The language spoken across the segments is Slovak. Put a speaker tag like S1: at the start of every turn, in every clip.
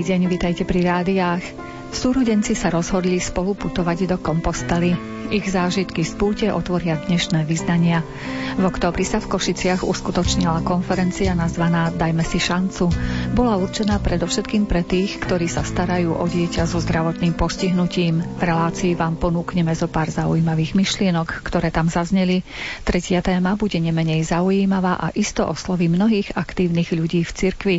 S1: Deň, vitajte pri rádiách. Súrodenci sa rozhodli spolu putovať do Kompostely. Ich zážitky z púte otvoria dnešné vyznania. V oktobri sa v Košiciach uskutočnila konferencia nazvaná Dajme si šancu. Bola určená predovšetkým pre tých, ktorí sa starajú o dieťa so zdravotným postihnutím. V relácii vám ponúkneme zo pár zaujímavých myšlienok, ktoré tam zazneli. Tretia téma bude nemenej zaujímavá a isto osloví mnohých aktívnych ľudí v cirkvi.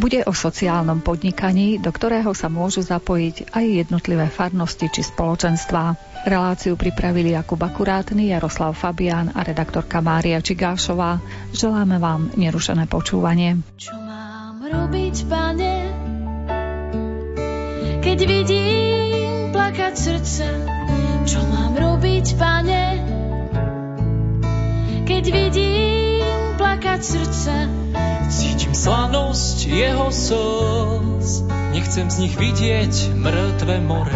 S1: Bude o sociálnom podnikaní, do ktorého sa môžu zapojiť aj jednotlivé farnosti či spoločenstvá. Reláciu pripravili Jakub Akurátny, Jaroslav Fabián a redaktorka Mária Čigášová. Želáme vám nerušené počúvanie.
S2: Čo mám robiť, pane, keď vidím plakať srdce? Čo mám robiť, pane, keď vidím plakať srdce?
S3: Cítim slanosť jeho slz, nechcem z nich vidieť mŕtve more.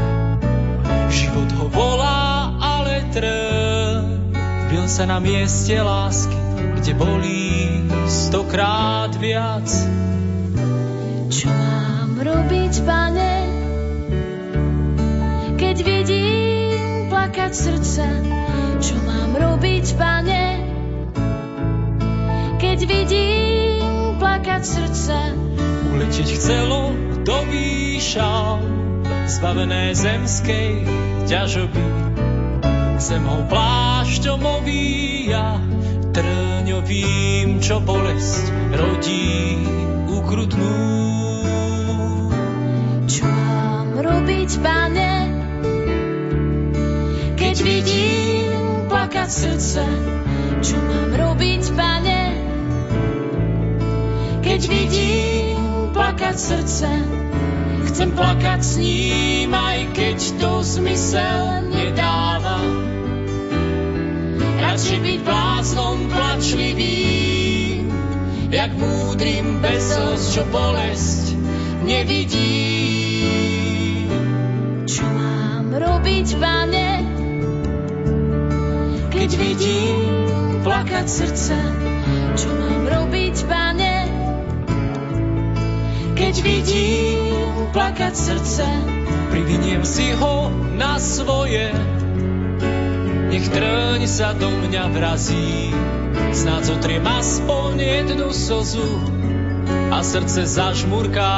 S3: Život ho volá, ale trbil sa na mieste lásky, kde bolí stokrát viac.
S2: Čo mám robiť, pane, keď vidím plakať srdce? Čo mám robiť, pane, keď vidím plakať srdce?
S3: Uletieť chcelo do výšav, zbavené zemskej ťažoby. Zem ho plášťom ovíja, trňovým, čo bolesť rodí ukrutnú.
S2: Čo mám robiť, pane, keď vidím plakať srdce? Čo mám robiť, pane, keď vidím plakať srdce?
S3: Chcem plakať s ním, aj keď to zmysel nedáva. Radšej byť bláznom plačlivým, jak múdrym bezos, čo bolesť nevidí.
S2: Čo mám robiť, pane, keď vidím plakať srdce? Čo mám robiť, keď vidím plakať srdce.
S3: Priviniem si ho na svoje, nech trň sa do mňa vrazí. Snáď zotriem aspoň jednu slzu a srdce zažmurká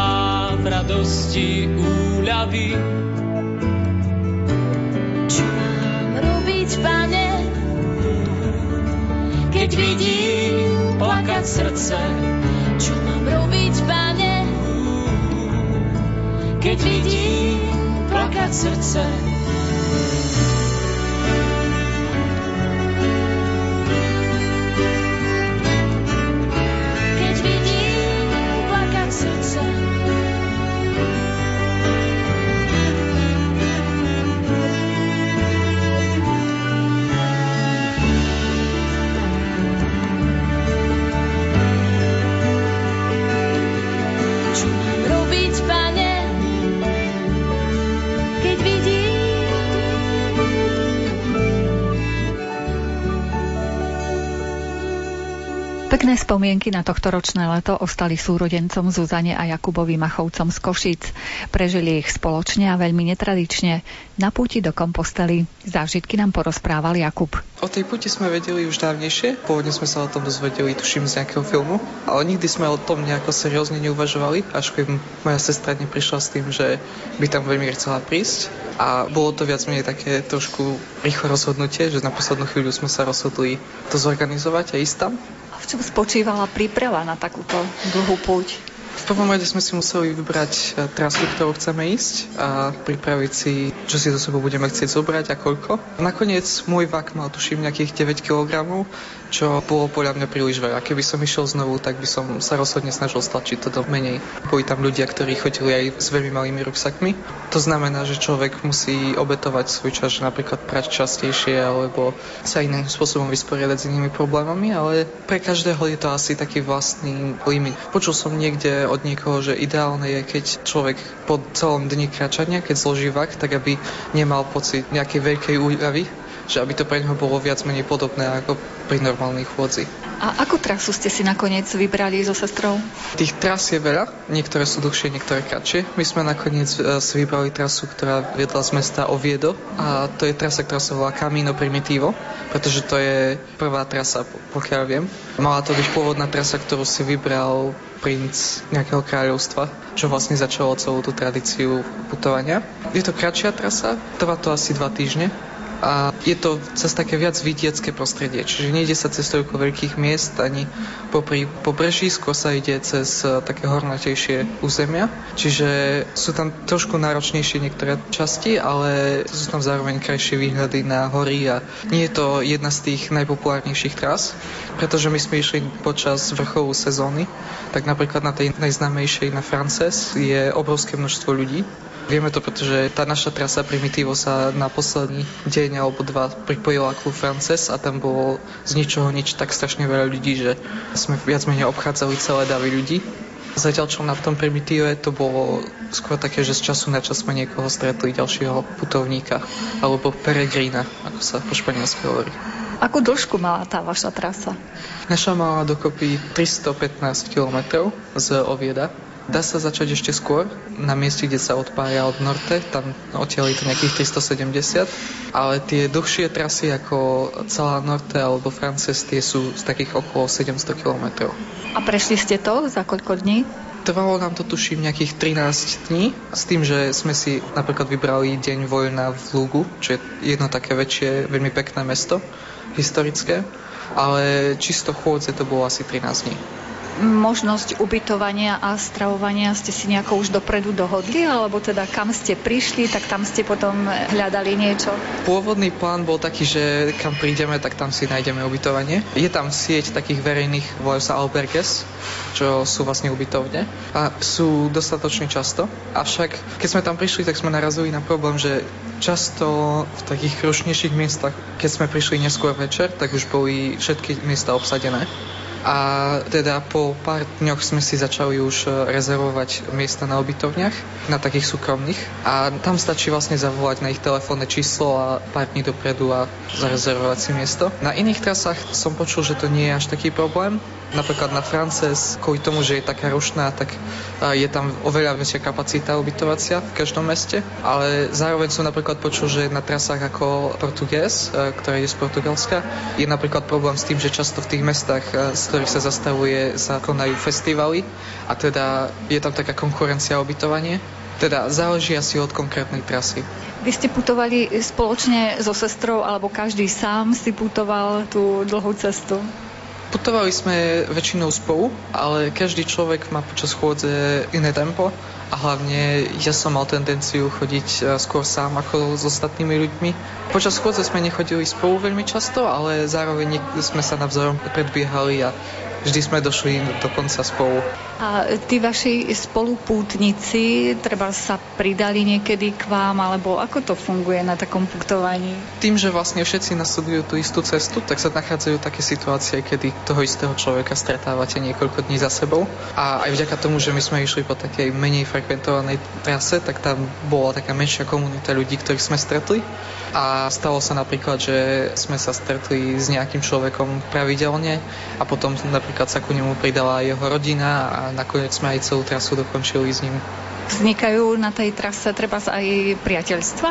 S3: v radosti úľavy.
S2: Čo mám robiť, pane, keď vidím plakať srdce? Čo mám robiť, pane, keď vidím plakať srdce.
S1: Pekné spomienky na tohto ročné leto ostali súrodencom Zuzane a Jakubovi Machovcom z Košic. Prežili ich spoločne a veľmi netradične na púti do Kompostely. Zážitky nám porozprával Jakub.
S4: O tej púti sme vedeli už dávnejšie. Pôvodne sme sa o tom dozvedeli, tuším, z nejakého filmu. Ale nikdy sme o tom nejako seriózne neuvažovali, až keď moja sestra neprišla s tým, že by tam veľmi chcela prísť. A bolo to viac menej také trošku rýchle rozhodnutie, že na poslednú chvíľu sme sa rozhodli to zorganizovať a ísť tam.
S1: V čom spočívala príprava na takúto dlhú púť?
S4: V prvom rade sme si museli vybrať e, trasu, ktorú chceme ísť a pripraviť si, čo si do sebou budeme chcieť zobrať a koľko. Nakoniec môj vak mal tuším nejakých 9 kg, čo bolo podľa mňa príliš veľa. Keby som išiel znovu, tak by som sa rozhodne snažil stlačiť to do menej. Boli tam ľudia, ktorí chodili aj s veľmi malými ruksakmi. To znamená, že človek musí obetovať svoj čas, napríklad prať častejšie alebo sa iným spôsobom vysporiadať s inými problémami, ale pre každého je to asi taký vlastný limit. Počul som niekde od niekoho, že ideálne je, keď človek po celom dni kračania, keď zloží vak, tak aby nemal pocit nejakej veľkej úľavy, že aby to pre neho bolo viac menej podobné ako pri normálnej chôdzi.
S1: A akú trasu ste si nakoniec vybrali so sestrou?
S4: Tých tras je veľa, niektoré sú dlhšie, niektoré kratšie. My sme nakoniec e, si vybrali trasu, ktorá viedla z mesta Oviedo a to je trasa, ktorá sa volá Camino Primitivo, pretože to je prvá trasa, pokiaľ viem. Mala to byť pôvodná trasa, ktorú si vybral princ nejakého kráľovstva, čo vlastne začalo celú tú tradíciu putovania. Je to kratšia trasa, trvá to asi dva týždne, a je to cez také viac vidiecké prostredie, čiže nejde sa cez toľko veľkých miest ani popri pobreží, skôr sa ide cez e, také hornatejšie územia, čiže sú tam trošku náročnejšie niektoré časti, ale sú tam zároveň krajšie výhľady na hory a nie je to jedna z tých najpopulárnejších tras, pretože my sme išli počas vrchovú sezóny, tak napríklad na tej najznámejšej na Frances je obrovské množstvo ľudí Vieme to, pretože tá naša trasa Primitivo sa na posledný deň alebo dva pripojila ku Frances a tam bolo z ničoho nič tak strašne veľa ľudí, že sme viac menej obchádzali celé davy ľudí. Zatiaľ, čo na tom Primitive to bolo skôr také, že z času na čas sme niekoho stretli, ďalšieho putovníka, alebo peregrina, ako sa po španielsku hovorí.
S1: Akú dĺžku mala tá vaša trasa?
S4: Naša mala dokopy 315 km z Ovieda Dá sa začať ešte skôr, na mieste, kde sa odpája od Norte, tam odtiaľ je to nejakých 370, ale tie dlhšie trasy ako celá Norte alebo Frances, tie sú z takých okolo 700 km.
S1: A prešli ste to za koľko dní?
S4: Trvalo nám to tuším nejakých 13 dní, s tým, že sme si napríklad vybrali deň voľna v Lugu, čo je jedno také väčšie, veľmi pekné mesto, historické, ale čisto chôdze to bolo asi 13 dní
S1: možnosť ubytovania a stravovania ste si nejako už dopredu dohodli, alebo teda kam ste prišli, tak tam ste potom hľadali niečo?
S4: Pôvodný plán bol taký, že kam prídeme, tak tam si nájdeme ubytovanie. Je tam sieť takých verejných, volajú sa alberges, čo sú vlastne ubytovne a sú dostatočne často. Avšak, keď sme tam prišli, tak sme narazili na problém, že často v takých krušnejších miestach, keď sme prišli neskôr večer, tak už boli všetky miesta obsadené a teda po pár dňoch sme si začali už e, rezervovať miesta na obytovniach, na takých súkromných a tam stačí vlastne zavolať na ich telefónne číslo a pár dní dopredu a zarezervovať si miesto. Na iných trasách som počul, že to nie je až taký problém, Napríklad na Frances, kvôli tomu, že je taká rušná, tak je tam oveľa väčšia kapacita ubytovacia v každom meste, ale zároveň som napríklad počul, že na trasách ako Portugues, ktorá je z Portugalska, je napríklad problém s tým, že často v tých mestách, z ktorých sa zastavuje, sa konajú festivaly a teda je tam taká konkurencia o ubytovanie. Teda záleží asi od konkrétnej trasy.
S1: Vy ste putovali spoločne so sestrou alebo každý sám si putoval tú dlhú cestu?
S4: Putovali sme väčšinou spolu, ale každý človek má počas chôdze iné tempo a hlavne ja som mal tendenciu chodiť e, skôr sám ako s ostatnými ľuďmi. Počas chôdze sme nechodili spolu veľmi často, ale zároveň sme sa navzájom predbiehali a vždy sme došli do konca spolu.
S1: A tí vaši spolupútnici treba sa pridali niekedy k vám, alebo ako to funguje na takom putovaní?
S4: Tým, že vlastne všetci nasledujú tú istú cestu, tak sa nachádzajú také situácie, kedy toho istého človeka stretávate niekoľko dní za sebou. A aj vďaka tomu, že my sme išli po takej menej frekventovanej trase, tak tam bola taká menšia komunita ľudí, ktorých sme stretli. A stalo sa napríklad, že sme sa stretli s nejakým človekom pravidelne a potom napríklad sa ku nemu pridala jeho rodina a nakoniec sme aj celú trasu dokončili s ním.
S1: Vznikajú na tej trase treba aj priateľstva?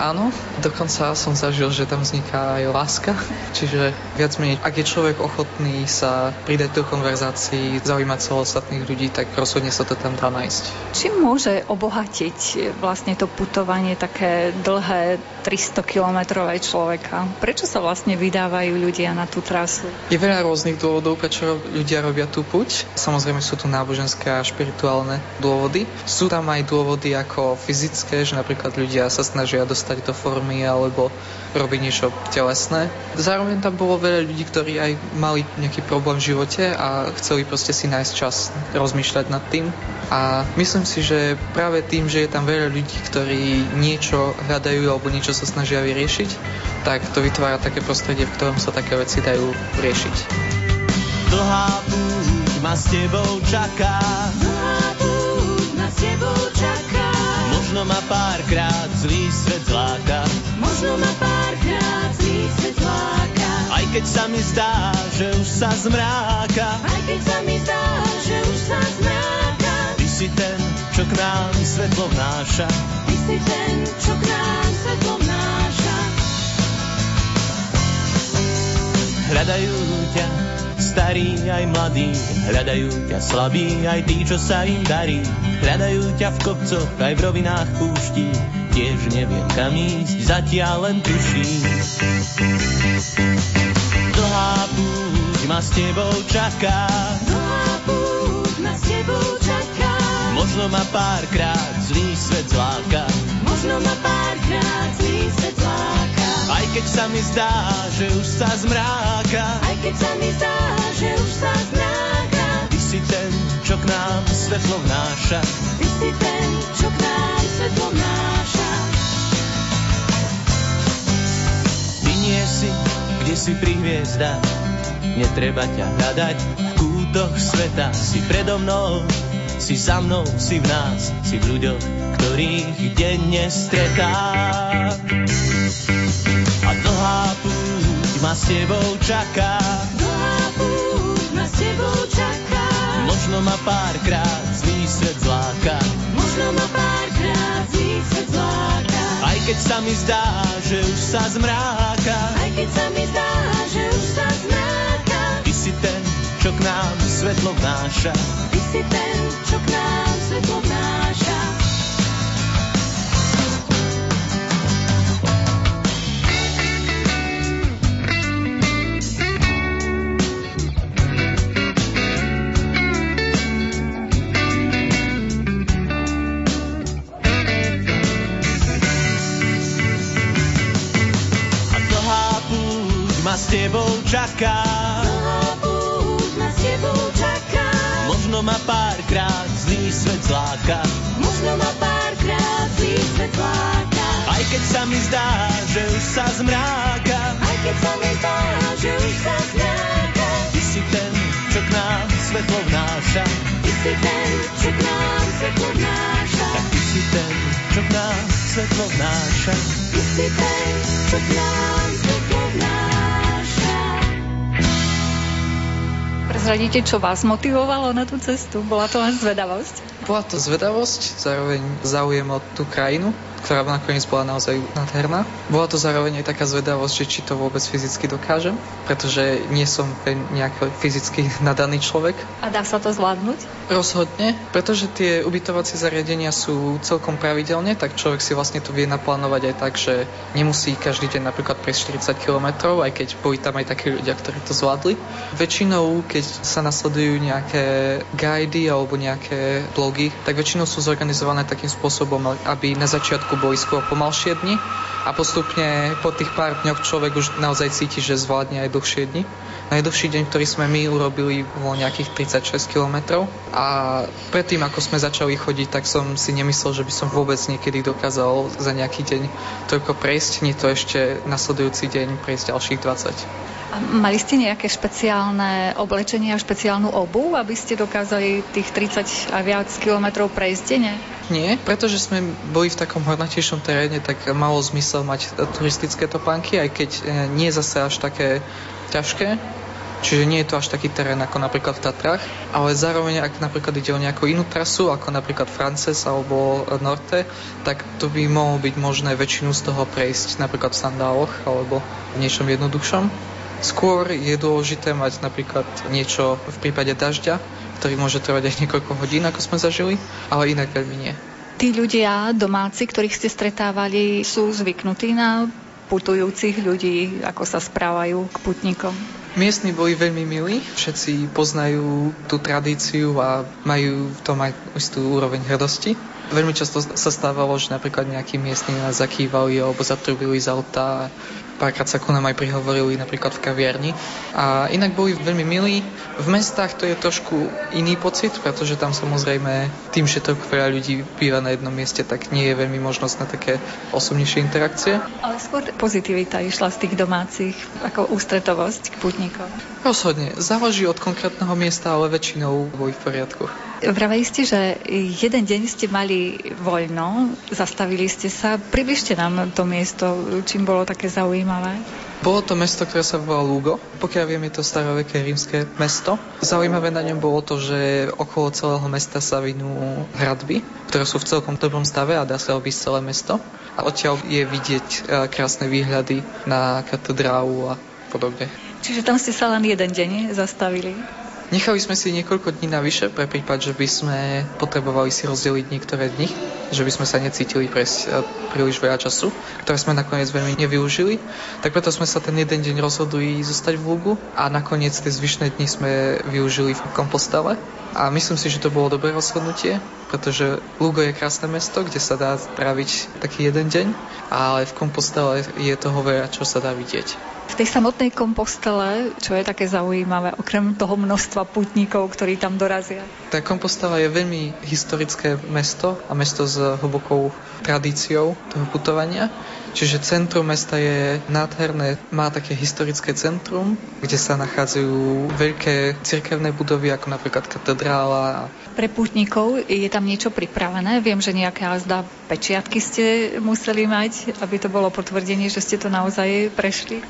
S4: Áno, dokonca som zažil, že tam vzniká aj láska. Čiže viac menej, ak je človek ochotný sa pridať do konverzácií, zaujímať sa o ostatných ľudí, tak rozhodne sa to tam dá nájsť.
S1: Čím môže obohatiť vlastne to putovanie také dlhé 300 kilometrové človeka? Prečo sa vlastne vydávajú ľudia na tú trasu?
S4: Je veľa rôznych dôvodov, prečo ľudia robia tú puť. Samozrejme sú tu náboženské a špirituálne dôvody. Sú tam aj dôvody ako fyzické, že napríklad ľudia sa snažia dostať do formy alebo robiť niečo telesné. Zároveň tam bolo veľa ľudí, ktorí aj mali nejaký problém v živote a chceli proste si nájsť čas rozmýšľať nad tým. A myslím si, že práve tým, že je tam veľa ľudí, ktorí niečo hľadajú alebo niečo sa snažia vyriešiť, tak to vytvára také prostredie, v ktorom sa také veci dajú riešiť.
S5: Dlhá púť ma s tebou čaká. Párkrát zlý svet zláka.
S2: Možno ma párkrát zlý svet zláka.
S5: Aj keď sa mi zdá, že už sa zmráka.
S2: Aj keď sa mi zdá, že už sa zmráka.
S5: Ty si ten, čo k nám svetlo vnáša.
S2: Ty si ten, čo k nám svetlo vnáša.
S5: Hľadajú ťa starí aj mladí, hľadajú ťa slabí aj tí, čo sa im darí. Hľadajú ťa v kopcoch aj v rovinách púští, tiež neviem kam ísť, zatiaľ len tuším. Dlhá púť ma s tebou čaká,
S2: Dlhá púť ma s tebou čaká.
S5: možno ma párkrát zlý svet zláka.
S2: Možno ma párkrát zlý svet
S5: keď sa mi zdá, že už sa zmráka,
S2: Aj keď sa mi zdá, že už sa zmráka.
S5: ty si ten, čo k nám svetlo vnáša.
S2: Ty si ten, čo k nám svetlo vnáša.
S5: Vynie si, kde si pri hviezdach, netreba ťa hľadať v kútoch sveta. Si predo mnou, si za mnou, si v nás, si v ľuďoch, ktorých denne stretá. Dlhá púť ma s tebou čaká,
S2: Dlhá púť ma s tebou čaká.
S5: možno ma párkrát zlý svet zláka.
S2: Možno ma párkrát zlý svet zláka.
S5: Aj keď sa mi zdá, že už sa zmráka,
S2: Aj keď sa mi zdá, že už sa zmráka.
S5: ty si ten, čo k nám svetlo vnáša.
S2: Ty si ten, čo k nám svetlo vnáša.
S5: Tebou čaká,
S2: Dlhá púť ma s tebou čaká.
S5: možno ma párkrát zlý svet zláka.
S2: Možno ma párkrát zlý svet láka.
S5: Aj keď sa mi zdá, že už sa zmráka,
S2: Aj keď sa mi zdá, že už sa zmráka.
S5: ty si ten, čo k nám svetlo vnáša.
S2: Ty si ten, čo k nám svetlo vnáša.
S5: Tak ty si ten, čo k nám svetlo vnáša.
S2: Ty si ten, čo k nám
S1: Prezradíte, čo vás motivovalo na tú cestu? Bola to len zvedavosť?
S4: Bola to zvedavosť, zároveň záujem o tú krajinu, ktorá nakoniec bola naozaj nádherná. Bola to zároveň aj taká zvedavosť, že či to vôbec fyzicky dokážem, pretože nie som nejaký fyzicky nadaný človek.
S1: A dá sa to zvládnuť?
S4: Rozhodne, pretože tie ubytovacie zariadenia sú celkom pravidelne, tak človek si vlastne to vie naplánovať aj tak, že nemusí každý deň napríklad prejsť 40 km, aj keď boli tam aj takí ľudia, ktorí to zvládli. Väčšinou, keď sa nasledujú nejaké guidy alebo nejaké blogy, tak väčšinou sú zorganizované takým spôsobom, aby na začiatku boli skôr pomalšie dni a postupne po tých pár dňoch človek už naozaj cíti, že zvládne aj dlhšie dni. Najdlhší deň, ktorý sme my urobili, bolo nejakých 36 km a predtým, ako sme začali chodiť, tak som si nemyslel, že by som vôbec niekedy dokázal za nejaký deň toľko prejsť, nie to ešte nasledujúci deň prejsť ďalších 20.
S1: Mali ste nejaké špeciálne oblečenie a špeciálnu obu, aby ste dokázali tých 30 a viac kilometrov prejsť denne?
S4: Nie, pretože sme boli v takom hornatejšom teréne, tak malo zmysel mať turistické topánky, aj keď e, nie zase až také ťažké. Čiže nie je to až taký terén ako napríklad v Tatrách, ale zároveň, ak napríklad ide o nejakú inú trasu, ako napríklad Frances alebo Norte, tak to by mohlo byť možné väčšinu z toho prejsť napríklad v sandáloch alebo v niečom jednoduchšom. Skôr je dôležité mať napríklad niečo v prípade dažďa, ktorý môže trvať aj niekoľko hodín, ako sme zažili, ale inak veľmi nie.
S1: Tí ľudia, domáci, ktorých ste stretávali, sú zvyknutí na putujúcich ľudí, ako sa správajú k putníkom?
S4: Miestni boli veľmi milí, všetci poznajú tú tradíciu a majú v tom aj istú úroveň hrdosti. Veľmi často sa stávalo, že napríklad nejakí miestni nás zakývali alebo zatrubili z auta. Párkrát sa ku nám aj prihovorili napríklad v kaviarni. A inak boli veľmi milí. V mestách to je trošku iný pocit, pretože tam samozrejme tým, že toľko veľa ľudí býva na jednom mieste, tak nie je veľmi možnosť na také osobnejšie interakcie.
S1: Ale skôr pozitivita išla z tých domácich, ako ústretovosť k putníkom.
S4: Rozhodne. Záleží od konkrétneho miesta, ale väčšinou boli v poriadku.
S1: Vraveli ste, že jeden deň ste mali voľno, zastavili ste sa. Približte nám to miesto, čím bolo také zaujímavé.
S4: Bolo to mesto, ktoré sa volá Lugo. Pokiaľ viem, je to staroveké rímske mesto. Zaujímavé na ňom bolo to, že okolo celého mesta sa vinú hradby, ktoré sú v celkom dobrom stave a dá sa obísť celé mesto. A odtiaľ je vidieť e, krásne výhľady na katedrálu a podobne.
S1: Čiže tam ste sa len jeden deň zastavili?
S4: Nechali sme si niekoľko dní navyše pre prípad, že by sme potrebovali si rozdeliť niektoré dni, že by sme sa necítili prejsť e, príliš veľa času, ktoré sme nakoniec veľmi nevyužili. Tak preto sme sa ten jeden deň rozhodli zostať v Lugu a nakoniec tie zvyšné dni sme využili v Kompostele. A myslím si, že to bolo dobré rozhodnutie, pretože Lugo je krásne mesto, kde sa dá spraviť taký jeden deň, ale v Kompostele je toho veľa, čo sa dá vidieť.
S1: V tej samotnej kompostele, čo je také zaujímavé, okrem toho množstva putníkov, ktorí tam dorazia?
S4: Tá kompostela je veľmi historické mesto a mesto s hlbokou tradíciou toho putovania. Čiže centrum mesta je nádherné, má také historické centrum, kde sa nachádzajú veľké cirkevné budovy, ako napríklad katedrála.
S1: Pre pútnikov je tam niečo pripravené? Viem, že nejaké azda pečiatky ste museli mať, aby to bolo potvrdenie, že ste to naozaj prešli?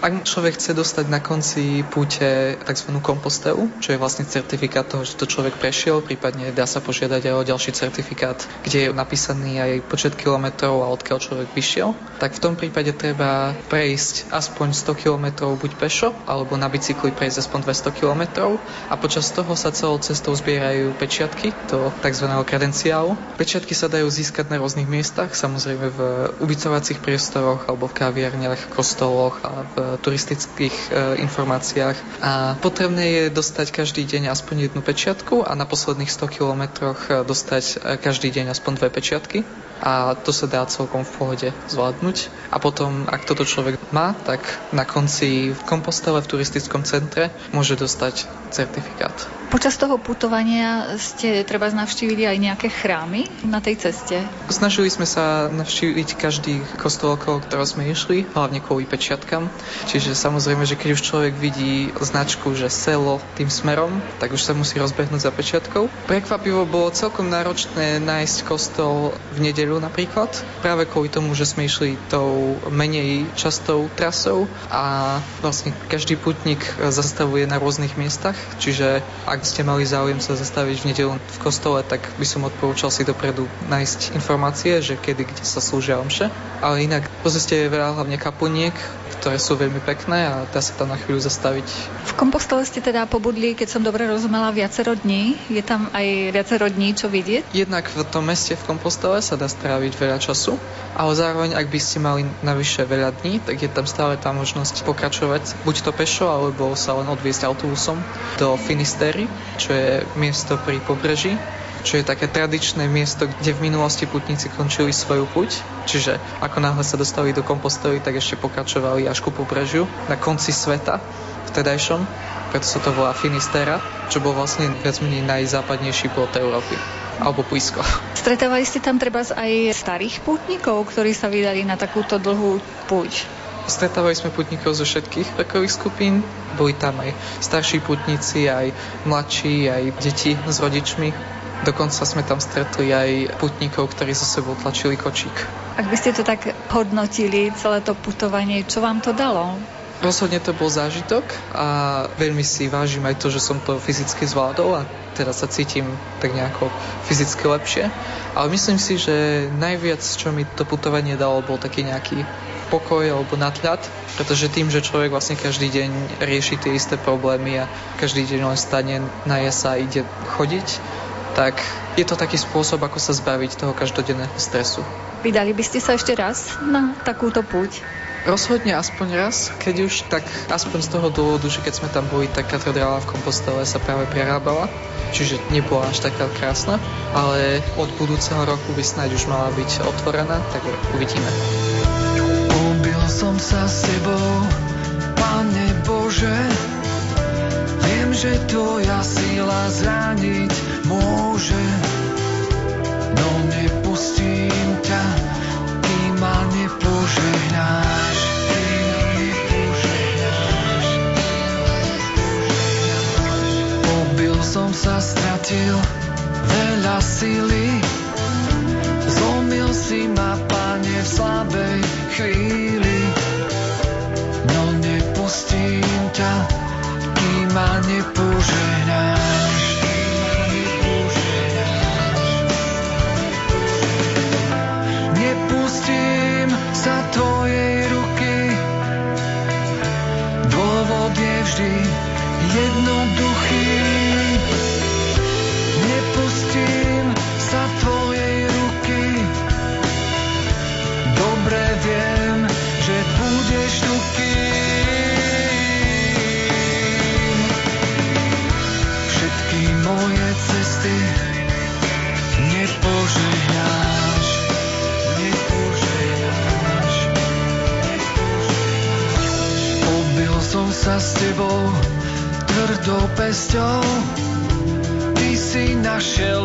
S4: Ak človek chce dostať na konci púte tzv. kompostelu, čo je vlastne certifikát toho, že to človek prešiel, prípadne dá sa požiadať aj o ďalší certifikát, kde je napísaný aj počet kilometrov a odkiaľ človek vyšiel, tak v tom prípade treba prejsť aspoň 100 kilometrov buď pešo, alebo na bicykli prejsť aspoň 200 kilometrov a počas toho sa celou cestou zbierajú pečiatky do tzv. kredenciálu. Pečiatky sa dajú získať na rôznych miestach, samozrejme v ubytovacích priestoroch alebo v kaviarniach, kostoloch a v turistických e, informáciách a potrebné je dostať každý deň aspoň jednu pečiatku a na posledných 100 kilometroch e, dostať e, každý deň aspoň dve pečiatky a to sa dá celkom v pohode zvládnuť. A potom, ak toto človek má, tak na konci v kompostele v turistickom centre môže dostať certifikát.
S1: Počas toho putovania ste treba navštívili aj nejaké chrámy na tej ceste?
S4: Snažili sme sa navštíviť každý kostol, okolo ktorého sme išli, hlavne kvôli pečiatkam. Čiže samozrejme, že keď už človek vidí značku, že selo tým smerom, tak už sa musí rozbehnúť za pečiatkou. Prekvapivo bolo celkom náročné nájsť kostol v nedeľu napríklad, práve kvôli tomu, že sme išli tou menej častou trasou a vlastne každý putník zastavuje na rôznych miestach, čiže ak ak ste mali záujem sa zastaviť v nedelu v kostole, tak by som odporúčal si dopredu nájsť informácie, že kedy, kde sa slúžia omše. Ale inak pozrite je veľa hlavne kaplniek, ktoré sú veľmi pekné a dá sa tam na chvíľu zastaviť.
S1: V kompostole ste teda pobudli, keď som dobre rozumela, viacero dní. Je tam aj viacero dní, čo vidieť?
S4: Jednak v tom meste v kompostole sa dá stráviť veľa času, ale zároveň, ak by ste mali navyše veľa dní, tak je tam stále tá možnosť pokračovať buď to pešo, alebo sa len odviesť autobusom do Finistery, čo je miesto pri pobreží, čo je také tradičné miesto, kde v minulosti putníci končili svoju puť. Čiže ako náhle sa dostali do Kompostely, tak ešte pokračovali až ku pobrežiu na konci sveta vtedajšom. Preto sa to volá Finistera, čo bol vlastne viac menej najzápadnejší plot Európy alebo blízko.
S1: Stretávali ste tam treba aj starých pútnikov, ktorí sa vydali na takúto dlhú púť?
S4: Stretávali sme putníkov zo všetkých vekových skupín. Boli tam aj starší putníci, aj mladší, aj deti s rodičmi. Dokonca sme tam stretli aj putníkov, ktorí so sebou tlačili kočík.
S1: Ak by ste to tak hodnotili, celé to putovanie, čo vám to dalo?
S4: Rozhodne to bol zážitok a veľmi si vážim aj to, že som to fyzicky zvládol a teraz sa cítim tak nejako fyzicky lepšie. Ale myslím si, že najviac, čo mi to putovanie dalo, bol taký nejaký pokoj alebo nadhľad, pretože tým, že človek vlastne každý deň rieši tie isté problémy a každý deň len stane, na sa a ide chodiť, tak je to taký spôsob, ako sa zbaviť toho každodenného stresu.
S1: Vydali by ste sa ešte raz na takúto púť?
S4: Rozhodne aspoň raz, keď už, tak aspoň z toho dôvodu, že keď sme tam boli, tak katedrála v Kompostele sa práve prerábala, čiže nebola až taká krásna, ale od budúceho roku by snáď už mala byť otvorená, tak uvidíme
S6: som sa s tebou, Pane Bože. Viem, že tvoja sila zraniť môže, no nepustím ťa, kým ma nepožehnáš. Som sa, stratil,
S7: sily. Si ma, Pane, v slabej chvíli. No nepustím ťa, kým ma nepoženáš. Nepustím sa tvojej ruky, dôvod je vždy jednoduchý. Tvrdou pesťou, ty si našiel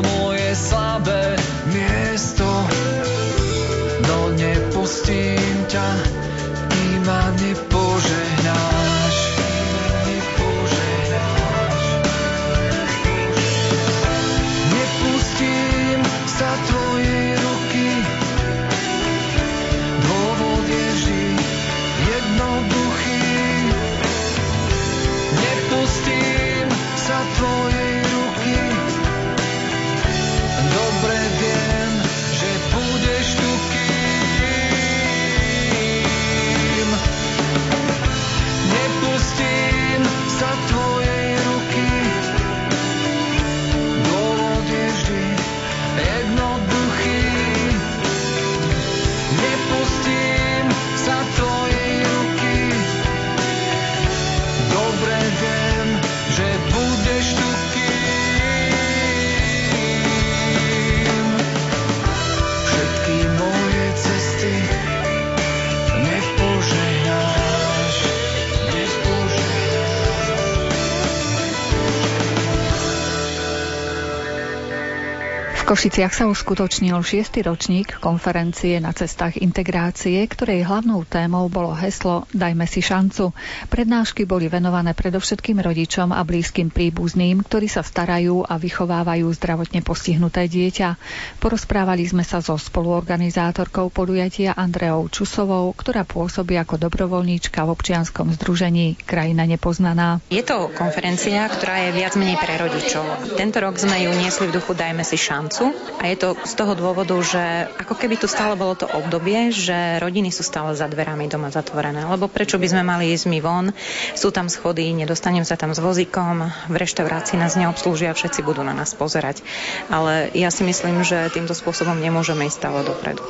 S1: Košiciach sa uskutočnil 6. ročník konferencie na cestách integrácie, ktorej hlavnou témou bolo heslo Dajme si šancu. Prednášky boli venované predovšetkým rodičom a blízkym príbuzným, ktorí sa starajú a vychovávajú zdravotne postihnuté dieťa. Porozprávali sme sa so spoluorganizátorkou podujatia Andreou Čusovou, ktorá pôsobí ako dobrovoľníčka v občianskom združení Krajina nepoznaná.
S8: Je to konferencia, ktorá je viac menej pre rodičov. Tento rok sme ju niesli v duchu Dajme si šancu a je to z toho dôvodu, že ako keby tu stále bolo to obdobie, že rodiny sú stále za dverami doma zatvorené. Lebo prečo by sme mali ísť my von? Sú tam schody, nedostanem sa tam s vozíkom, v reštaurácii nás neobslúžia, všetci budú na nás pozerať. Ale ja si myslím, že týmto spôsobom nemôžeme ísť stále dopredu.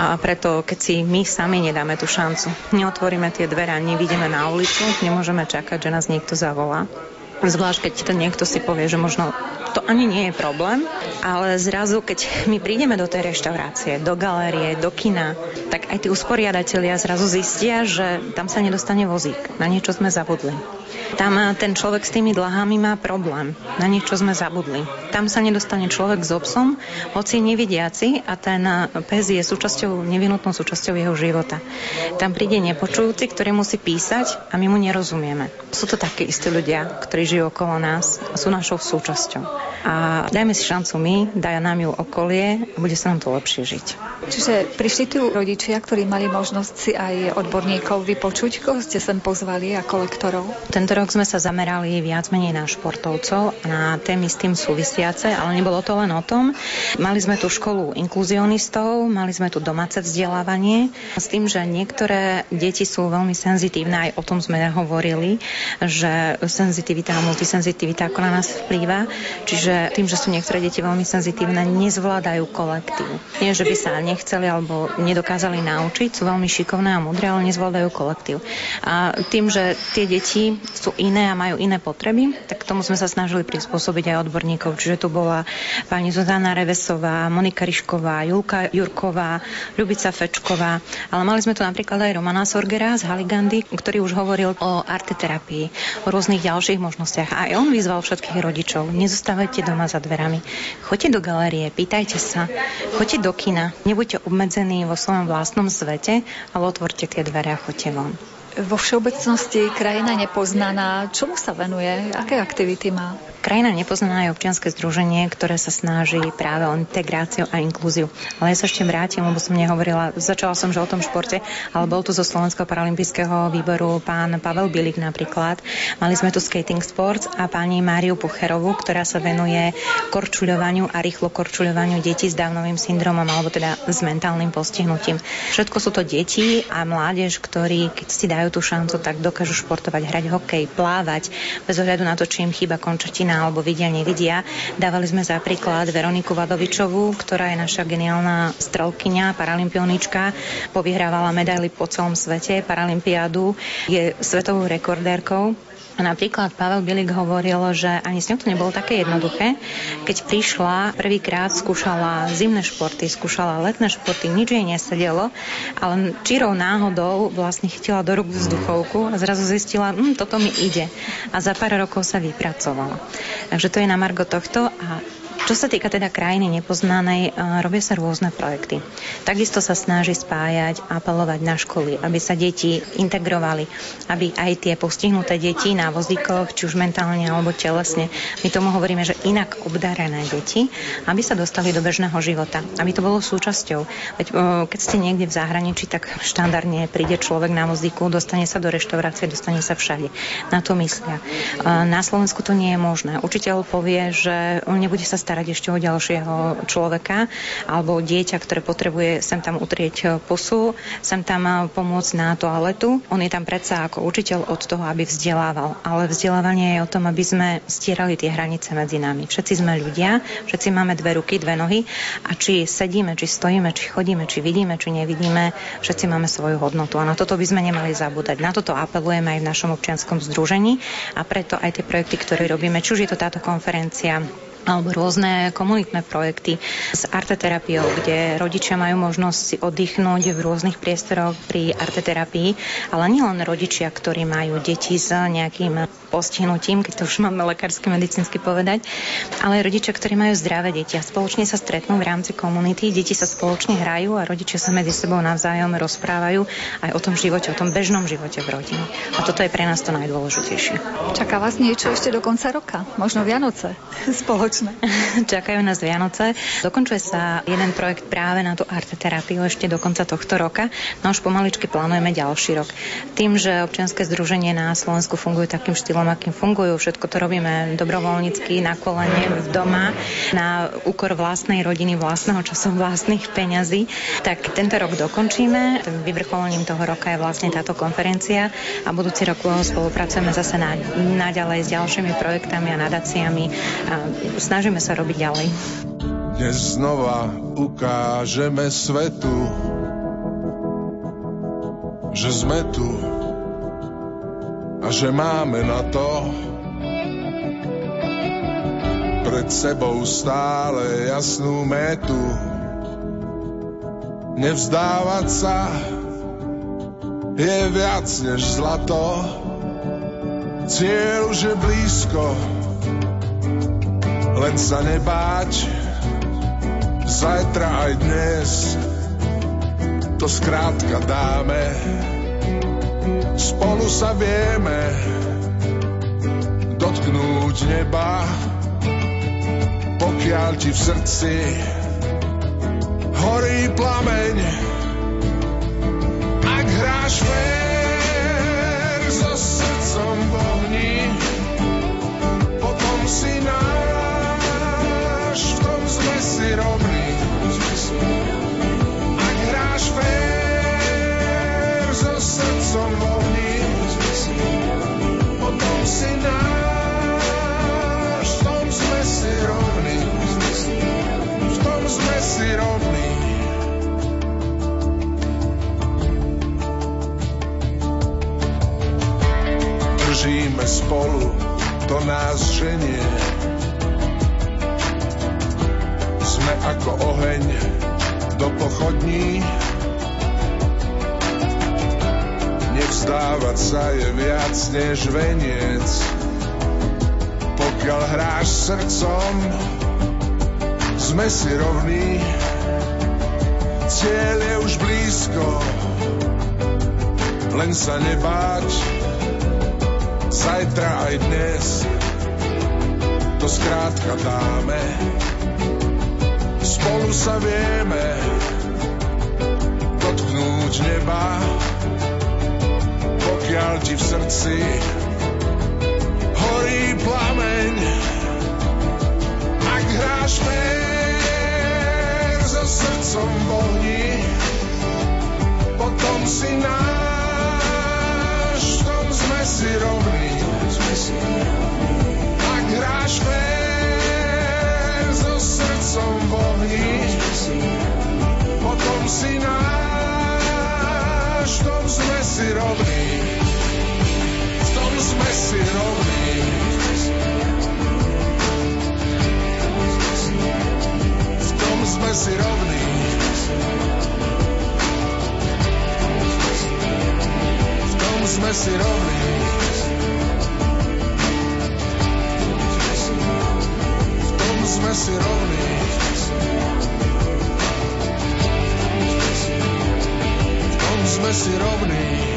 S8: A preto, keď si my sami nedáme tú šancu, neotvoríme tie dvere nevidíme na ulicu, nemôžeme čakať, že nás niekto zavolá. Zvlášť, keď to niekto si povie, že možno to ani nie je problém, ale zrazu, keď my prídeme do tej reštaurácie, do galérie, do kina, tak aj tí usporiadatelia zrazu zistia, že tam sa nedostane vozík. Na niečo sme zabudli. Tam ten človek s tými dlhami má problém. Na niečo sme zabudli. Tam sa nedostane človek s obsom, hoci nevidiaci a ten pes je súčasťou, nevinutnou súčasťou jeho života. Tam príde nepočujúci, ktorý musí písať a my mu nerozumieme. Sú to takí istí ľudia, ktorí žijú okolo nás a sú našou súčasťou. A dajme si šancu my, daj nám ju okolie a bude sa nám to lepšie žiť.
S1: Čiže prišli tu rodičia, ktorí mali možnosť si aj odborníkov vypočuť, koho ste sem pozvali ako lektorov?
S8: Tento rok sme sa zamerali viac menej na športovcov, na témy s tým súvisiace, ale nebolo to len o tom. Mali sme tu školu inkluzionistov, mali sme tu domáce vzdelávanie s tým, že niektoré deti sú veľmi senzitívne, aj o tom sme hovorili, že senzitivita a multisenzitivita ako na nás vplýva. Čiže tým, že sú niektoré deti veľmi senzitívne, nezvládajú kolektív. Nie, že by sa nechceli alebo nedokázali naučiť, sú veľmi šikovné a mudré, ale nezvládajú kolektív. A tým, že tie deti sú iné a majú iné potreby, tak tomu sme sa snažili prispôsobiť aj odborníkov. Čiže tu bola pani Zuzana Revesová, Monika Ryšková, Julka Jurková, Ľubica Fečková, ale mali sme tu napríklad aj Romana Sorgera z Haligandy, ktorý už hovoril o arteterapii, o rôznych ďalších možnostiach. A aj on vyzval všetkých rodičov, nezostávajte doma za dverami. Choďte do galérie, pýtajte sa, choďte do kina, nebuďte obmedzení vo svojom vlastnom svete, ale otvorte tie dvere a choďte von.
S1: Vo všeobecnosti krajina nepoznaná. Čomu sa venuje? Aké aktivity má?
S8: Krajina nepoznaná je občianske združenie, ktoré sa snaží práve o integráciu a inklúziu. Ale ja sa ešte vrátim, lebo som nehovorila, začala som že o tom športe, ale bol tu zo Slovenského paralympijského výboru pán Pavel Bilik napríklad. Mali sme tu skating sports a pani Máriu Pucherovú, ktorá sa venuje korčuľovaniu a rýchlo korčuľovaniu detí s Downovým syndromom alebo teda s mentálnym postihnutím. Všetko sú to deti a mládež, ktorí, keď si dajú tú šancu, tak dokážu športovať, hrať hokej, plávať, bez ohľadu na to, či im chýba končatina alebo vidia, nevidia. Dávali sme za príklad Veroniku Vadovičovú, ktorá je naša geniálna strelkyňa, paralympionička, povyhrávala medaily po celom svete, paralympiádu, je svetovou rekordérkou napríklad Pavel Bilik hovoril, že ani s ňou to nebolo také jednoduché. Keď prišla, prvýkrát skúšala zimné športy, skúšala letné športy, nič jej nesedelo, ale čirou náhodou vlastne chytila do rúk vzduchovku a zrazu zistila, hm, toto mi ide. A za pár rokov sa vypracovala. Takže to je na margo tohto a čo sa týka teda krajiny nepoznanej, robia sa rôzne projekty. Takisto sa snaží spájať, apelovať na školy, aby sa deti integrovali, aby aj tie postihnuté deti na vozíkoch, či už mentálne alebo telesne, my tomu hovoríme, že inak obdarené deti, aby sa dostali do bežného života, aby to bolo súčasťou. Veď keď ste niekde v zahraničí, tak štandardne príde človek na vozíku, dostane sa do reštaurácie, dostane sa všade. Na to myslia. Na Slovensku to nie je možné. Učiteľ povie, že nebude sa starať ešte o ďalšieho človeka alebo dieťa, ktoré potrebuje sem tam utrieť pusu, sem tam pomôcť na toaletu. On je tam predsa ako učiteľ od toho, aby vzdelával. Ale vzdelávanie je o tom, aby sme stierali tie hranice medzi nami. Všetci sme ľudia, všetci máme dve ruky, dve nohy a či sedíme, či stojíme, či chodíme, či vidíme, či nevidíme, všetci máme svoju hodnotu. A na toto by sme nemali zabúdať. Na toto apelujeme aj v našom občianskom združení a preto aj tie projekty, ktoré robíme, či už je to táto konferencia alebo rôzne komunitné projekty s arteterapiou, kde rodičia majú možnosť si oddychnúť v rôznych priestoroch pri arteterapii, ale nielen rodičia, ktorí majú deti s nejakým postihnutím, keď to už máme lekársky, medicínsky povedať, ale rodičia, ktorí majú zdravé deti a spoločne sa stretnú v rámci komunity, deti sa spoločne hrajú a rodičia sa medzi sebou navzájom rozprávajú aj o tom živote, o tom bežnom živote v rodine. A toto je pre nás to najdôležitejšie.
S1: Čaká vás niečo ešte do konca roka? Možno Vianoce spoločne
S8: spoločné. Čakajú nás Vianoce. Dokončuje sa jeden projekt práve na tú arteterapiu ešte do konca tohto roka. No už pomaličky plánujeme ďalší rok. Tým, že občianske združenie na Slovensku fungujú takým štýlom, akým fungujú, všetko to robíme dobrovoľnícky, na kolene, v doma, na úkor vlastnej rodiny, vlastného času, vlastných peňazí, tak tento rok dokončíme. Vyvrcholením toho roka je vlastne táto konferencia a budúci rok spolupracujeme zase na, naďalej s ďalšími projektami a nadáciami a snažíme sa robiť ďalej.
S6: Dnes znova ukážeme svetu, že sme tu a že máme na to pred sebou stále jasnú metu. Nevzdávať sa je viac než zlato, cieľ už je blízko, len sa nebáť, zajtra aj dnes to skrátka dáme. Spolu sa vieme dotknúť neba, pokiaľ ti v srdci horí plameň. Ak hráš fér so srdcom v v tom sme si rovní. V tom sme si rovní. Držíme spolu, to nás ženie sme ako oheň do pochodní. Nevzdávať sa je viac než veniec, pokiaľ hráš srdcom, sme si rovní. Cieľ je už blízko, len sa nebáť. Zajtra aj dnes to skrátka dáme. Spolu sa vieme dotknúť neba, pokiaľ ti v srdci horí plameň. Ak hráš fér so srdcom v ohni, potom si náš, v tom sme si rovní. Ak hráš fér so srdcom v ohni, potom si náš, v tom sme si rovní. Sme si rovní. V tom sme si rovní. V tom sme si rovní. V tom sme si rovní. V tom sme si rovní.